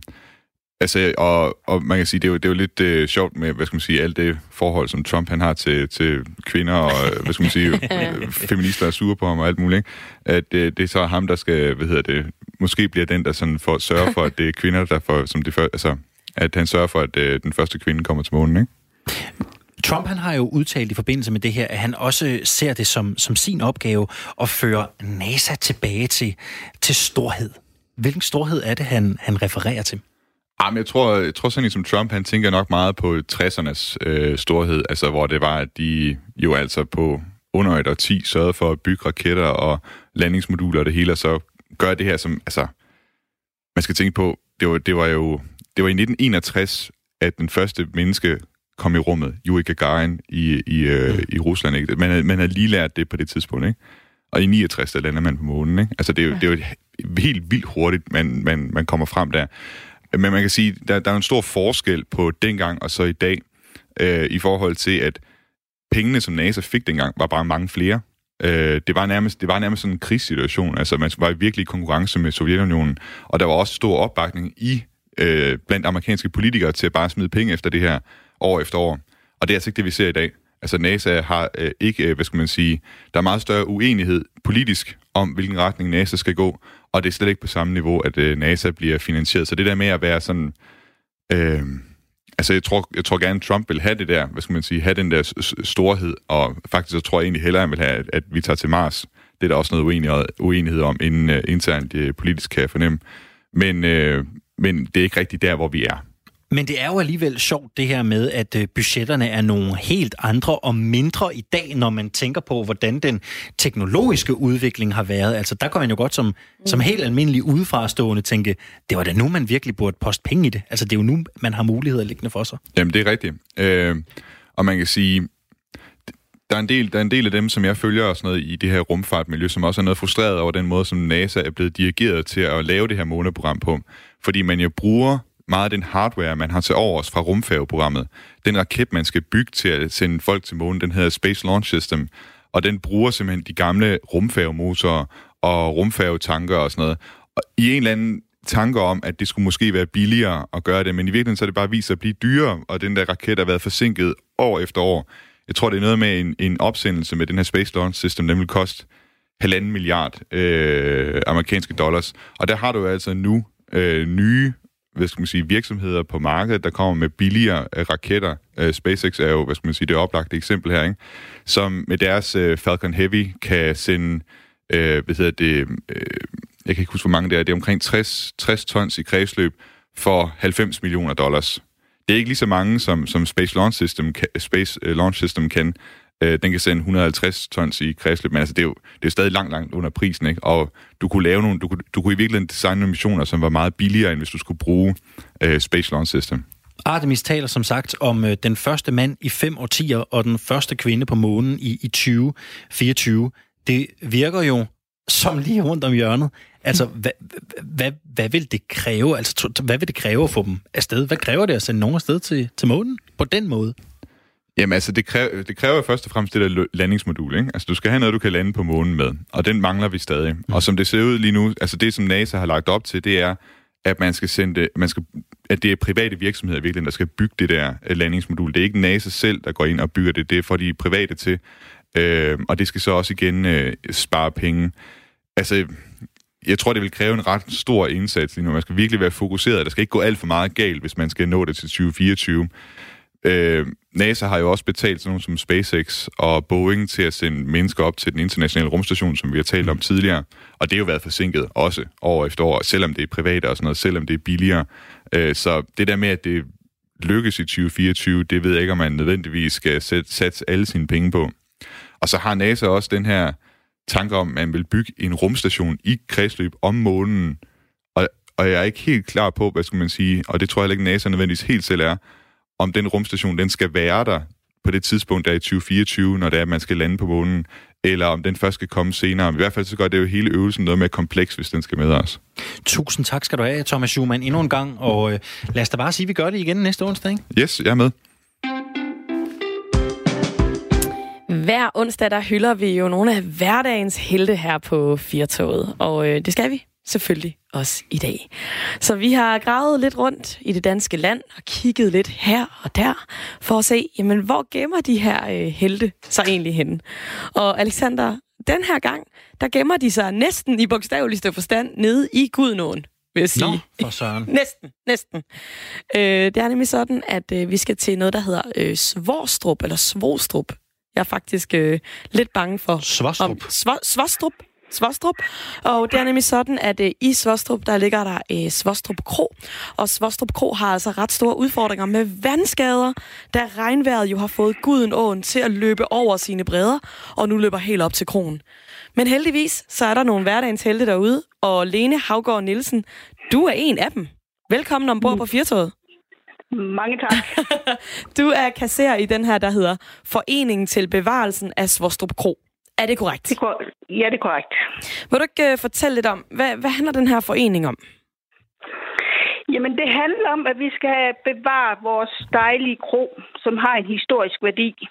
Altså, og, og man kan sige, det er jo, det er jo lidt øh, sjovt med, hvad skal man sige, alt det forhold, som Trump han har til, til kvinder, og øh, hvad skal man sige, [laughs] øh, feminister er sure på ham og alt muligt, ikke? At øh, det er så ham, der skal, hvad hedder det, måske bliver den, der sådan for, sørger for, at det er kvinder, der får, som det før, altså, at han sørger for, at øh, den første kvinde kommer til månen, ikke? Trump han har jo udtalt i forbindelse med det her, at han også ser det som, som sin opgave at føre NASA tilbage til, til storhed. Hvilken storhed er det, han, han refererer til? Ah, men jeg tror, jeg tror sådan som Trump, han tænker nok meget på 60'ernes øh, storhed, altså hvor det var, at de jo altså på under et årti sørgede for at bygge raketter og landingsmoduler og det hele, og så gør det her som, altså, man skal tænke på, det var, det var jo, det var i 1961, at den første menneske kom i rummet, Yuri Gagarin i, i, øh, i Rusland. Ikke? Man, havde, man havde lige lært det på det tidspunkt, ikke? Og i 69, der lander man på månen, ikke? Altså, det er jo, det er jo helt vildt hurtigt, man, man, man kommer frem der. Men man kan sige, der, der er en stor forskel på dengang og så i dag, øh, i forhold til, at pengene, som NASA fik dengang, var bare mange flere. Øh, det, var nærmest, det var nærmest sådan en krigssituation. Altså, man var i virkelig konkurrence med Sovjetunionen, og der var også stor opbakning i øh, blandt amerikanske politikere til at bare smide penge efter det her år efter år. Og det er altså ikke det, vi ser i dag. Altså NASA har øh, ikke, øh, hvad skal man sige, der er meget større uenighed politisk om, hvilken retning NASA skal gå, og det er slet ikke på samme niveau, at øh, NASA bliver finansieret. Så det der med at være sådan... Øh, altså, jeg tror, jeg tror gerne, Trump vil have det der, hvad skal man sige, have den der storhed, og faktisk så tror jeg egentlig hellere, han vil have, at, at vi tager til Mars. Det er der også noget uenighed, uenighed om inden, uh, internt uh, politisk, kan jeg fornemme. Men, øh, men det er ikke rigtigt der, hvor vi er. Men det er jo alligevel sjovt det her med, at øh, budgetterne er nogle helt andre og mindre i dag, når man tænker på, hvordan den teknologiske udvikling har været. Altså der kan man jo godt som, som helt almindelig udefrastående tænke, det var da nu, man virkelig burde poste penge i det. Altså det er jo nu, man har muligheder liggende for sig. Jamen, det er rigtigt. Øh, og man kan sige, der er, en del, der er en del af dem, som jeg følger og sådan noget i det her rumfartmiljø, som også er noget frustreret over den måde, som NASA er blevet dirigeret til at lave det her måneprogram på. Fordi man jo bruger meget af den hardware, man har til overs fra rumfærgeprogrammet. Den raket, man skal bygge til at sende folk til månen, den hedder Space Launch System, og den bruger simpelthen de gamle rumfærgemotorer og rumfærgetanker og sådan noget. Og i en eller anden tanker om, at det skulle måske være billigere at gøre det, men i virkeligheden så er det bare vist sig at blive dyrere, og den der raket har været forsinket år efter år. Jeg tror, det er noget med en, en opsendelse med den her Space Launch System, den vil koste halvanden milliard øh, amerikanske dollars. Og der har du altså nu øh, nye hvad skal man sige, virksomheder på markedet, der kommer med billigere øh, raketter. Øh, SpaceX er jo, hvad skal man sige, det oplagte eksempel her, ikke? som med deres øh, Falcon Heavy kan sende, øh, hvad hedder det, øh, jeg kan ikke huske, hvor mange det er, det er omkring 60, 60 tons i kredsløb for 90 millioner dollars. Det er ikke lige så mange, som, som Space Launch System kan, Space øh, Launch System kan. Øh, den kan sende 150 tons i kredsløb, men altså, det er jo det er stadig langt, langt under prisen, ikke? Og du kunne lave nogle, du kunne, du kunne i virkeligheden designe nogle missioner, som var meget billigere, end hvis du skulle bruge øh, Space Launch System. Artemis taler som sagt om øh, den første mand i fem årtier og den første kvinde på månen i, i 2024. Det virker jo som lige rundt om hjørnet. Altså, hvad, hvad, hvad vil det kræve? Altså, hvad vil det kræve at få dem afsted? Hvad kræver det at sende nogen afsted til, til månen på den måde? Jamen altså, det kræver, det kræver først og fremmest det der landingsmodul, ikke? Altså, du skal have noget, du kan lande på månen med, og den mangler vi stadig. Mm. Og som det ser ud lige nu, altså det, som NASA har lagt op til, det er, at man skal sende man skal, at det er private virksomheder virkelig, der skal bygge det der øh, landingsmodul. Det er ikke NASA selv, der går ind og bygger det, det er for de private til. Øh, og det skal så også igen øh, spare penge. Altså, jeg tror, det vil kræve en ret stor indsats lige nu. Man skal virkelig være fokuseret. Der skal ikke gå alt for meget galt, hvis man skal nå det til 2024. Øh, NASA har jo også betalt sådan nogle som SpaceX og Boeing til at sende mennesker op til den internationale rumstation, som vi har talt om tidligere. Og det har jo været forsinket også år efter år, selvom det er private og sådan noget, selvom det er billigere. Øh, så det der med, at det lykkes i 2024, det ved jeg ikke, om man nødvendigvis skal sætte, satse alle sine penge på. Og så har NASA også den her tanke om, at man vil bygge en rumstation i kredsløb om månen. Og, og jeg er ikke helt klar på, hvad skal man sige, og det tror jeg heller ikke NASA nødvendigvis helt selv er, om den rumstation, den skal være der på det tidspunkt, der er i 2024, når det er, at man skal lande på månen, eller om den først skal komme senere. I hvert fald så gør det jo hele øvelsen noget mere kompleks, hvis den skal med os. Tusind tak skal du have, Thomas Schumann, endnu en gang. Og øh, lad os da bare sige, at vi gør det igen næste onsdag, ikke? Yes, jeg er med. Hver onsdag, der hylder vi jo nogle af hverdagens helte her på Firtoget. Og øh, det skal vi selvfølgelig også i dag. Så vi har gravet lidt rundt i det danske land og kigget lidt her og der for at se, jamen, hvor gemmer de her øh, helte sig egentlig henne? Og Alexander, den her gang, der gemmer de sig næsten i bogstaveligste forstand nede i Gudnåen vil jeg sige. Nå, for søren. [laughs] næsten, næsten. Øh, det er nemlig sådan, at øh, vi skal til noget, der hedder øh, Svorstrup, eller Svostrup. Jeg er faktisk øh, lidt bange for... Svostrup. Om, Sv- Svostrup. Svostrup. Og det er nemlig sådan, at øh, i Svostrup, der ligger der øh, Svostrup Kro. Og Svostrup Kro har altså ret store udfordringer med vandskader, da regnvejret jo har fået guden åen til at løbe over sine bredder, og nu løber helt op til kronen. Men heldigvis, så er der nogle hverdagens helte derude, og Lene Havgård Nielsen, du er en af dem. Velkommen ombord på Firtoget. Mange tak. [laughs] du er kasserer i den her, der hedder Foreningen til Bevarelsen af Svostrup Kro. Er det korrekt? Det kor- ja, det er korrekt. Vil du ikke uh, fortælle lidt om, hvad, hvad handler den her forening om? Jamen, det handler om, at vi skal bevare vores dejlige kro, som har en historisk værdi.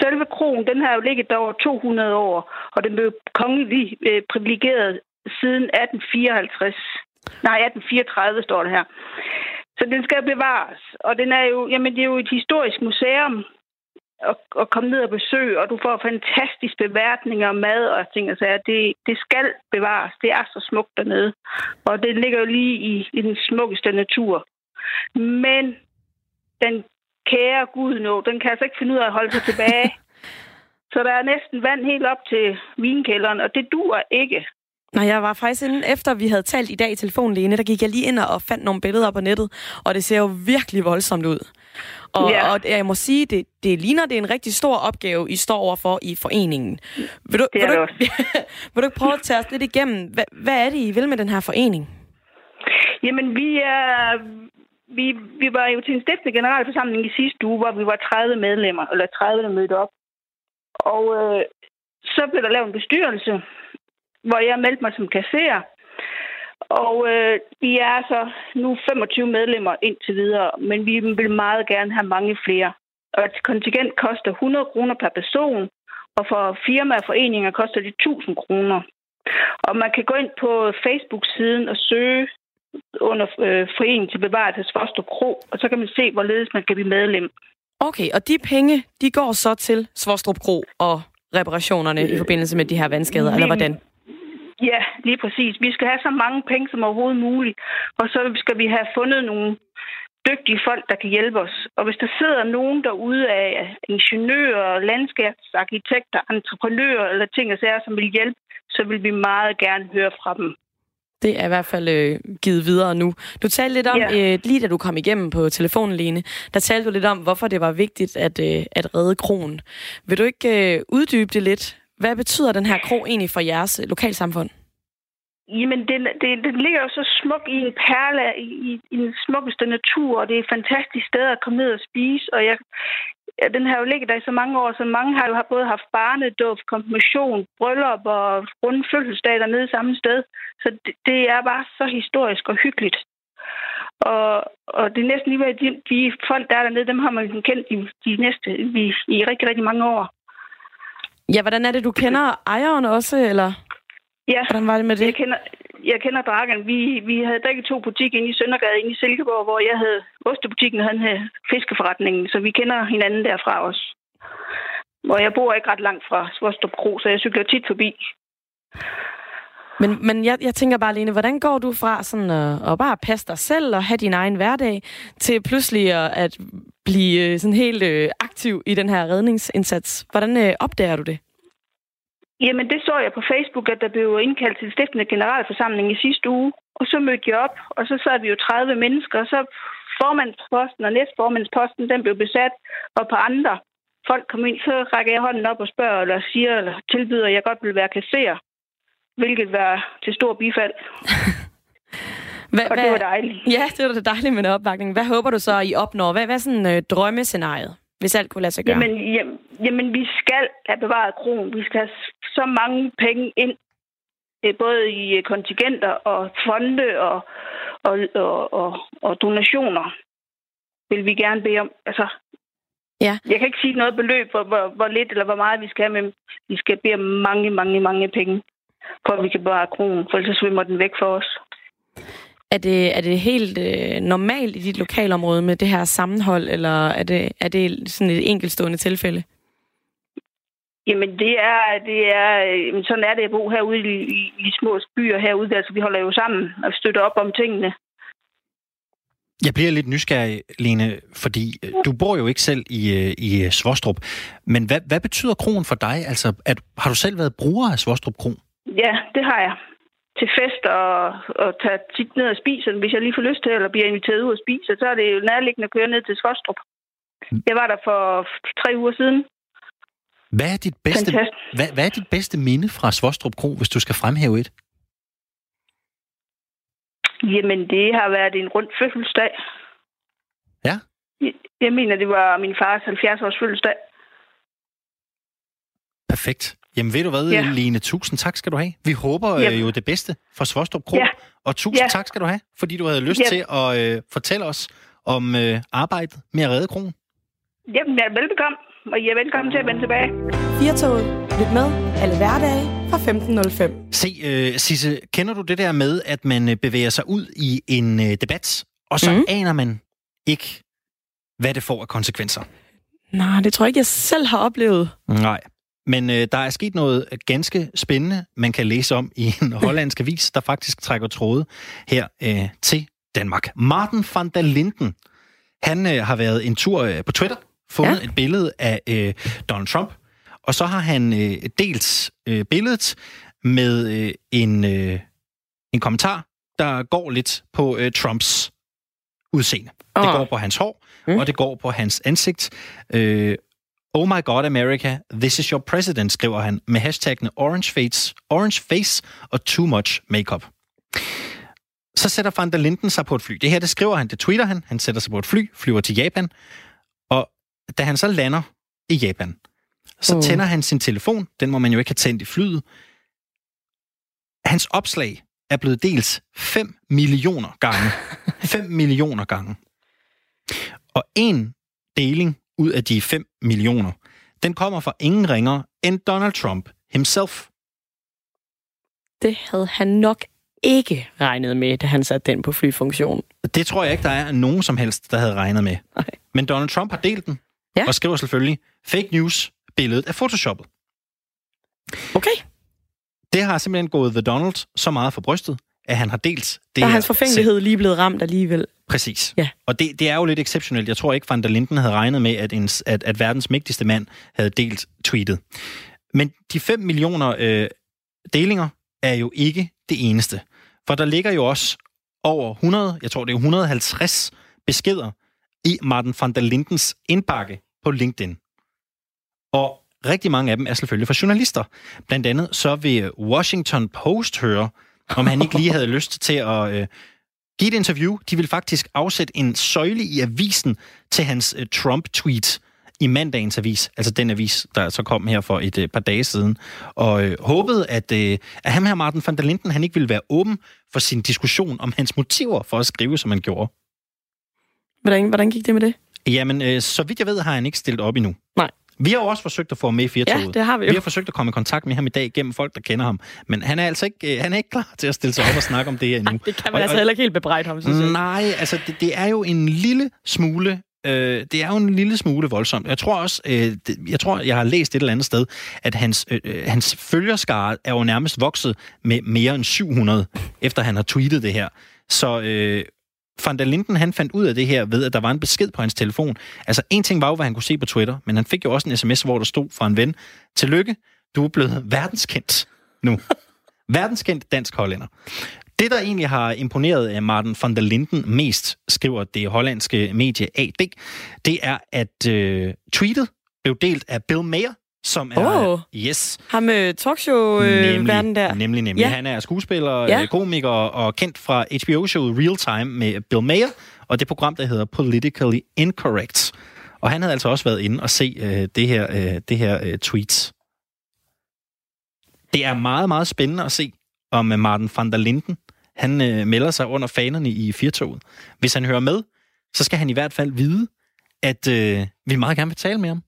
Selve kronen, den har jo ligget der over 200 år, og den blev kongeligt øh, privilegeret siden 1854. Nej, 1834 står det her. Så den skal bevares, og den er jo, jamen, det er jo et historisk museum, at, at komme ned og besøge, og du får fantastiske beværtninger, mad og ting og sager. Det, det skal bevares. Det er så smukt dernede. Og det ligger jo lige i, i den smukkeste natur. Men den kære Gud nå, den kan altså ikke finde ud af at holde sig tilbage. [laughs] så der er næsten vand helt op til vinkælderen, og det duer ikke. Nej, jeg var faktisk inden efter, vi havde talt i dag i telefonen, Lene, der gik jeg lige ind og fandt nogle billeder på nettet, og det ser jo virkelig voldsomt ud. Og, ja. og jeg må sige, det, det ligner, det er en rigtig stor opgave, I står overfor i foreningen. Vil du, det vil, du, det [laughs] vil du ikke prøve at tage os lidt igennem? Hvad, hvad er det, I vil med den her forening? Jamen, vi er... Vi, vi var jo til en stiftende generalforsamling i sidste uge, hvor vi var 30 medlemmer, eller 30, der mødte op. Og øh, så blev der lavet en bestyrelse, hvor jeg meldte mig som kasserer. Og øh, vi er så nu 25 medlemmer indtil videre, men vi vil meget gerne have mange flere. Og et kontingent koster 100 kroner per person, og for firmaer og foreninger koster det 1000 kroner. Og man kan gå ind på Facebook-siden og søge under øh, Foreningen til Bevaret af Svostrup Kro, og så kan man se, hvorledes man kan blive medlem. Okay, og de penge, de går så til Svostrup Kro og reparationerne i forbindelse med de her vandskader, eller hvordan? Ja, lige præcis. Vi skal have så mange penge som overhovedet muligt, og så skal vi have fundet nogle dygtige folk, der kan hjælpe os. Og hvis der sidder nogen derude af ingeniører, landskabsarkitekter, entreprenører eller ting og sager, som vil hjælpe, så vil vi meget gerne høre fra dem. Det er i hvert fald øh, givet videre nu. Du talte lidt om, ja. øh, lige da du kom igennem på telefonen, Lene, der talte du lidt om, hvorfor det var vigtigt at, øh, at redde kronen. Vil du ikke øh, uddybe det lidt? Hvad betyder den her kro egentlig for jeres øh, lokalsamfund? Jamen, den, den, den ligger jo så smuk i en perle i, i, i den smukkeste natur, og det er et fantastisk sted at komme ned og spise. Og jeg, ja, den har jo ligget der i så mange år, så mange har jo både haft barnedåb, konfirmation, bryllup og runde fødselsdag dernede samme sted. Så det, det er bare så historisk og hyggeligt. Og, og det er næsten lige ved, de, de folk, der er dernede, dem har man kendt i, de næste i, i rigtig, rigtig mange år. Ja, hvordan er det, du kender ejeren også, eller? Ja, hvordan var det med det? Jeg kender, jeg kender Dragan. Vi, vi havde begge to butikker inde i Søndergade, inde i Silkeborg, hvor jeg havde ostebutikken, og han havde fiskeforretningen. Så vi kender hinanden derfra også. Hvor jeg bor ikke ret langt fra Svostrup Kro, så jeg cykler tit forbi. Men, men jeg, jeg tænker bare, Lene, hvordan går du fra sådan at, at bare passe dig selv og have din egen hverdag, til pludselig at, at blive øh, sådan helt øh, aktiv i den her redningsindsats? Hvordan øh, opdager du det? Jamen, det så jeg på Facebook, at der blev indkaldt til stiftende generalforsamling i sidste uge. Og så mødte jeg op, og så sad vi jo 30 mennesker, og så formandsposten og næstformandsposten, den blev besat, og på andre folk kom ind, så rækker jeg hånden op og spørger, eller siger, eller tilbyder, at jeg godt vil være kasserer, hvilket var til stor bifald. [laughs] Hva, og det var dejligt. Ja, det var da dejligt med en opbakning. Hvad håber du så, I opnår? Hvad, hvad er sådan øh, drømmescenariet? hvis alt kunne lade sig gøre? Jamen, jamen, jamen, vi skal have bevaret kronen. Vi skal have så mange penge ind, øh, både i øh, kontingenter og fonde og, og, og, og, og donationer, vil vi gerne bede om. Altså, Ja. Jeg kan ikke sige noget beløb, hvor, hvor, hvor lidt eller hvor meget vi skal have, men vi skal bede om mange, mange, mange penge, for at vi kan bevare kronen, for ellers svømmer den væk for os. Er det, er det helt øh, normalt i dit lokalområde med det her sammenhold, eller er det, er det sådan et enkeltstående tilfælde? Jamen, det er, det er, øh, sådan er det at bo herude i, i, i små byer herude. Altså, vi holder jo sammen og støtter op om tingene. Jeg bliver lidt nysgerrig, Lene, fordi øh, du bor jo ikke selv i, øh, i Svostrup. Men hvad, hvad betyder kronen for dig? Altså, at, har du selv været bruger af Svostrup Kron? Ja, det har jeg. Til fest og, og tage tit ned og spise, hvis jeg lige får lyst til, eller bliver inviteret ud og spise, så er det jo nærliggende at køre ned til Svostrup. Jeg var der for tre uger siden. Hvad er dit bedste, Fantastisk. hvad, hvad er dit bedste minde fra Svostrup Kro, hvis du skal fremhæve et? Jamen, det har været en rund fødselsdag. Ja. Jeg- Jeg mener, det var min fars 70-års fødselsdag. Perfekt. Jamen ved du hvad, ja. Lene, tusind tak skal du have. Vi håber øh, Jamen. jo det bedste for Svostrup Kro. Ja. Og tusind Ja. tak skal du have, fordi du havde lyst Ja. til at øh, fortælle os om øh, arbejdet med at redde kronen. Jamen, jeg er velbekomme, og I er velkommen til at vende tilbage. Firtoget. Lyt med alle hverdage fra 15.05. Se, øh, Sisse, kender du det der med, at man øh, bevæger sig ud i en øh, debat, og så mm. Aner man ikke, hvad det får af konsekvenser? Nej, det tror jeg ikke, jeg selv har oplevet. Nej. Men øh, der er sket noget ganske spændende, man kan læse om i en hollandsk avis, der faktisk trækker tråde her øh, til Danmark. Martin van der Linden, han øh, har været en tur øh, på Twitter, fundet ja. et billede af øh, Donald Trump, og så har han øh, delt øh, billedet med øh, en, øh, en kommentar, der går lidt på øh, Trumps udseende. Det Åh. går på hans hår, mm. og det går på hans ansigt. Øh, Oh my god, America, this is your president, skriver han med hashtagene orange face, orange face og too much makeup. Så sætter Van der Linden sig på et fly. Det her, det skriver han, det tweeter han. Han sætter sig på et fly, flyver til Japan, og da han så lander i Japan, så Mm. tænder han sin telefon. Den må man jo ikke have tændt i flyet. Hans opslag er blevet delt 5 millioner gange. [laughs] 5 millioner gange. Og en deling ud af de 5 millioner, den kommer fra ingen ringer end Donald Trump himself. Det havde han nok ikke regnet med, da han satte den på flyfunktion. Det tror jeg ikke, der er nogen som helst, der havde regnet med. Nej. Men Donald Trump har delt den, ja. og skriver selvfølgelig, fake news, billedet er photoshoppet. Okay, Det har simpelthen gået The Donald så meget for brystet, at han har delt det der er hans forfængelighed lige blevet ramt alligevel. Præcis. Ja. Og det, det er jo lidt exceptionelt. Jeg tror ikke, Van der Linden havde regnet med, at, en, at, at verdens mægtigste mand havde delt tweetet. Men de 5 millioner øh, delinger er jo ikke det eneste. For der ligger jo også over 100, jeg tror det er 150 beskeder i Martin van der Lindens indbakke på LinkedIn. Og rigtig mange af dem er selvfølgelig fra journalister. Blandt andet så vil Washington Post høre, om han ikke lige havde lyst til at øh, give et interview. De vil faktisk afsætte en søjle i avisen til hans øh, Trump-tweet i mandagens avis, altså den avis, der så kom her for et øh, par dage siden, og øh, håbede, at, øh, at ham her, Martin van der Linden, han ikke ville være åben for sin diskussion om hans motiver for at skrive, som han gjorde. Hvordan, hvordan gik det med det? Jamen, øh, så vidt jeg ved, har han ikke stillet op endnu. Nej. Vi har jo også forsøgt at få ham med i Ja, Firtoget. det har vi jo. Vi har forsøgt at komme i kontakt med ham i dag gennem folk, der kender ham. Men han er altså ikke, øh, han er ikke klar til at stille sig op og snakke om det her endnu. Det kan man Og- altså og- heller ikke helt bebrejde ham, synes jeg. Nej, altså det, det er jo en lille smule øh, det er jo en lille smule voldsomt. Jeg tror også, øh, det, jeg tror, jeg har læst et eller andet sted, at hans, øh, hans følgerskare er jo nærmest vokset med mere end 700, efter han har tweetet det her. Så øh, Van der Linden, han fandt ud af det her ved, at der var en besked på hans telefon. Altså, en ting var jo, hvad han kunne se på Twitter, men han fik jo også en sms, hvor der stod fra en ven, Tillykke, du er blevet verdenskendt nu. [laughs] verdenskendt dansk hollænder. Det, der egentlig har imponeret af Martin van der Linden mest, skriver det hollandske medie AD, det er, at øh, tweetet blev delt af Bill Mayer, som er... Åh. Yes. Ham med talkshow-verden øh, der. Nemlig, nemlig. Ja. Han er skuespiller, Ja. ja. komiker og kendt fra HBO-showet Real Time med Bill Mayer, og det program, der hedder Politically Incorrect. Og han havde altså også været inde og se øh, det her, øh, det her øh, tweets. Det er meget, meget spændende at se, om øh, Martin van der Linden, han øh, melder sig under fanerne i Firtoget. Hvis han hører med, så skal han i hvert fald vide, at øh, vi meget gerne vil tale med ham.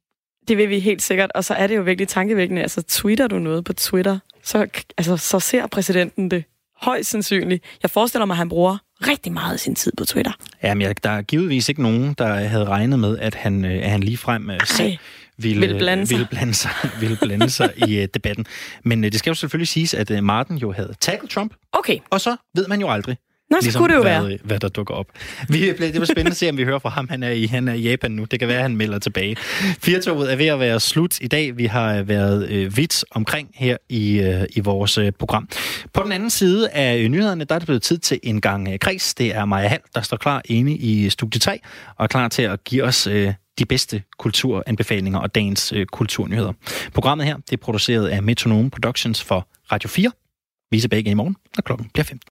Det vil vi helt sikkert, og så er det jo virkelig tankevækkende. Altså, tweeter du noget på Twitter, så, altså, så ser præsidenten det højst sandsynligt. Jeg forestiller mig, at han bruger rigtig meget af sin tid på Twitter. Jamen, jeg, der er givetvis ikke nogen, der havde regnet med, at han, øh, at han ligefrem øh, selv ville, Ville blande sig. ville blande sig, [laughs] ville blande sig i uh, debatten. Men uh, det skal jo selvfølgelig siges, at uh, Martin jo havde tagget Trump, Okay, og så ved man jo aldrig, Nå, så kunne det jo hvad, være. øh, hvad der dukker op. Vi, bliver- det var spændende at se, om vi hører fra ham. Han er, i, han er i Japan nu. Det kan være, at han melder tilbage. Firtoget er ved at være slut i dag. Vi har været øh, vidt omkring her i, øh, i vores øh, program. På den anden side af øh, nyhederne, der er det blevet tid til en gang øh, kreds. Det er Maja Hall, der står klar inde i studie 3 og er klar til at give os øh, de bedste kulturanbefalinger og dagens øh, kulturnyheder. Programmet her det er produceret af Metronome Productions for Radio 4. Vi er tilbage igen i morgen, når klokken bliver 15.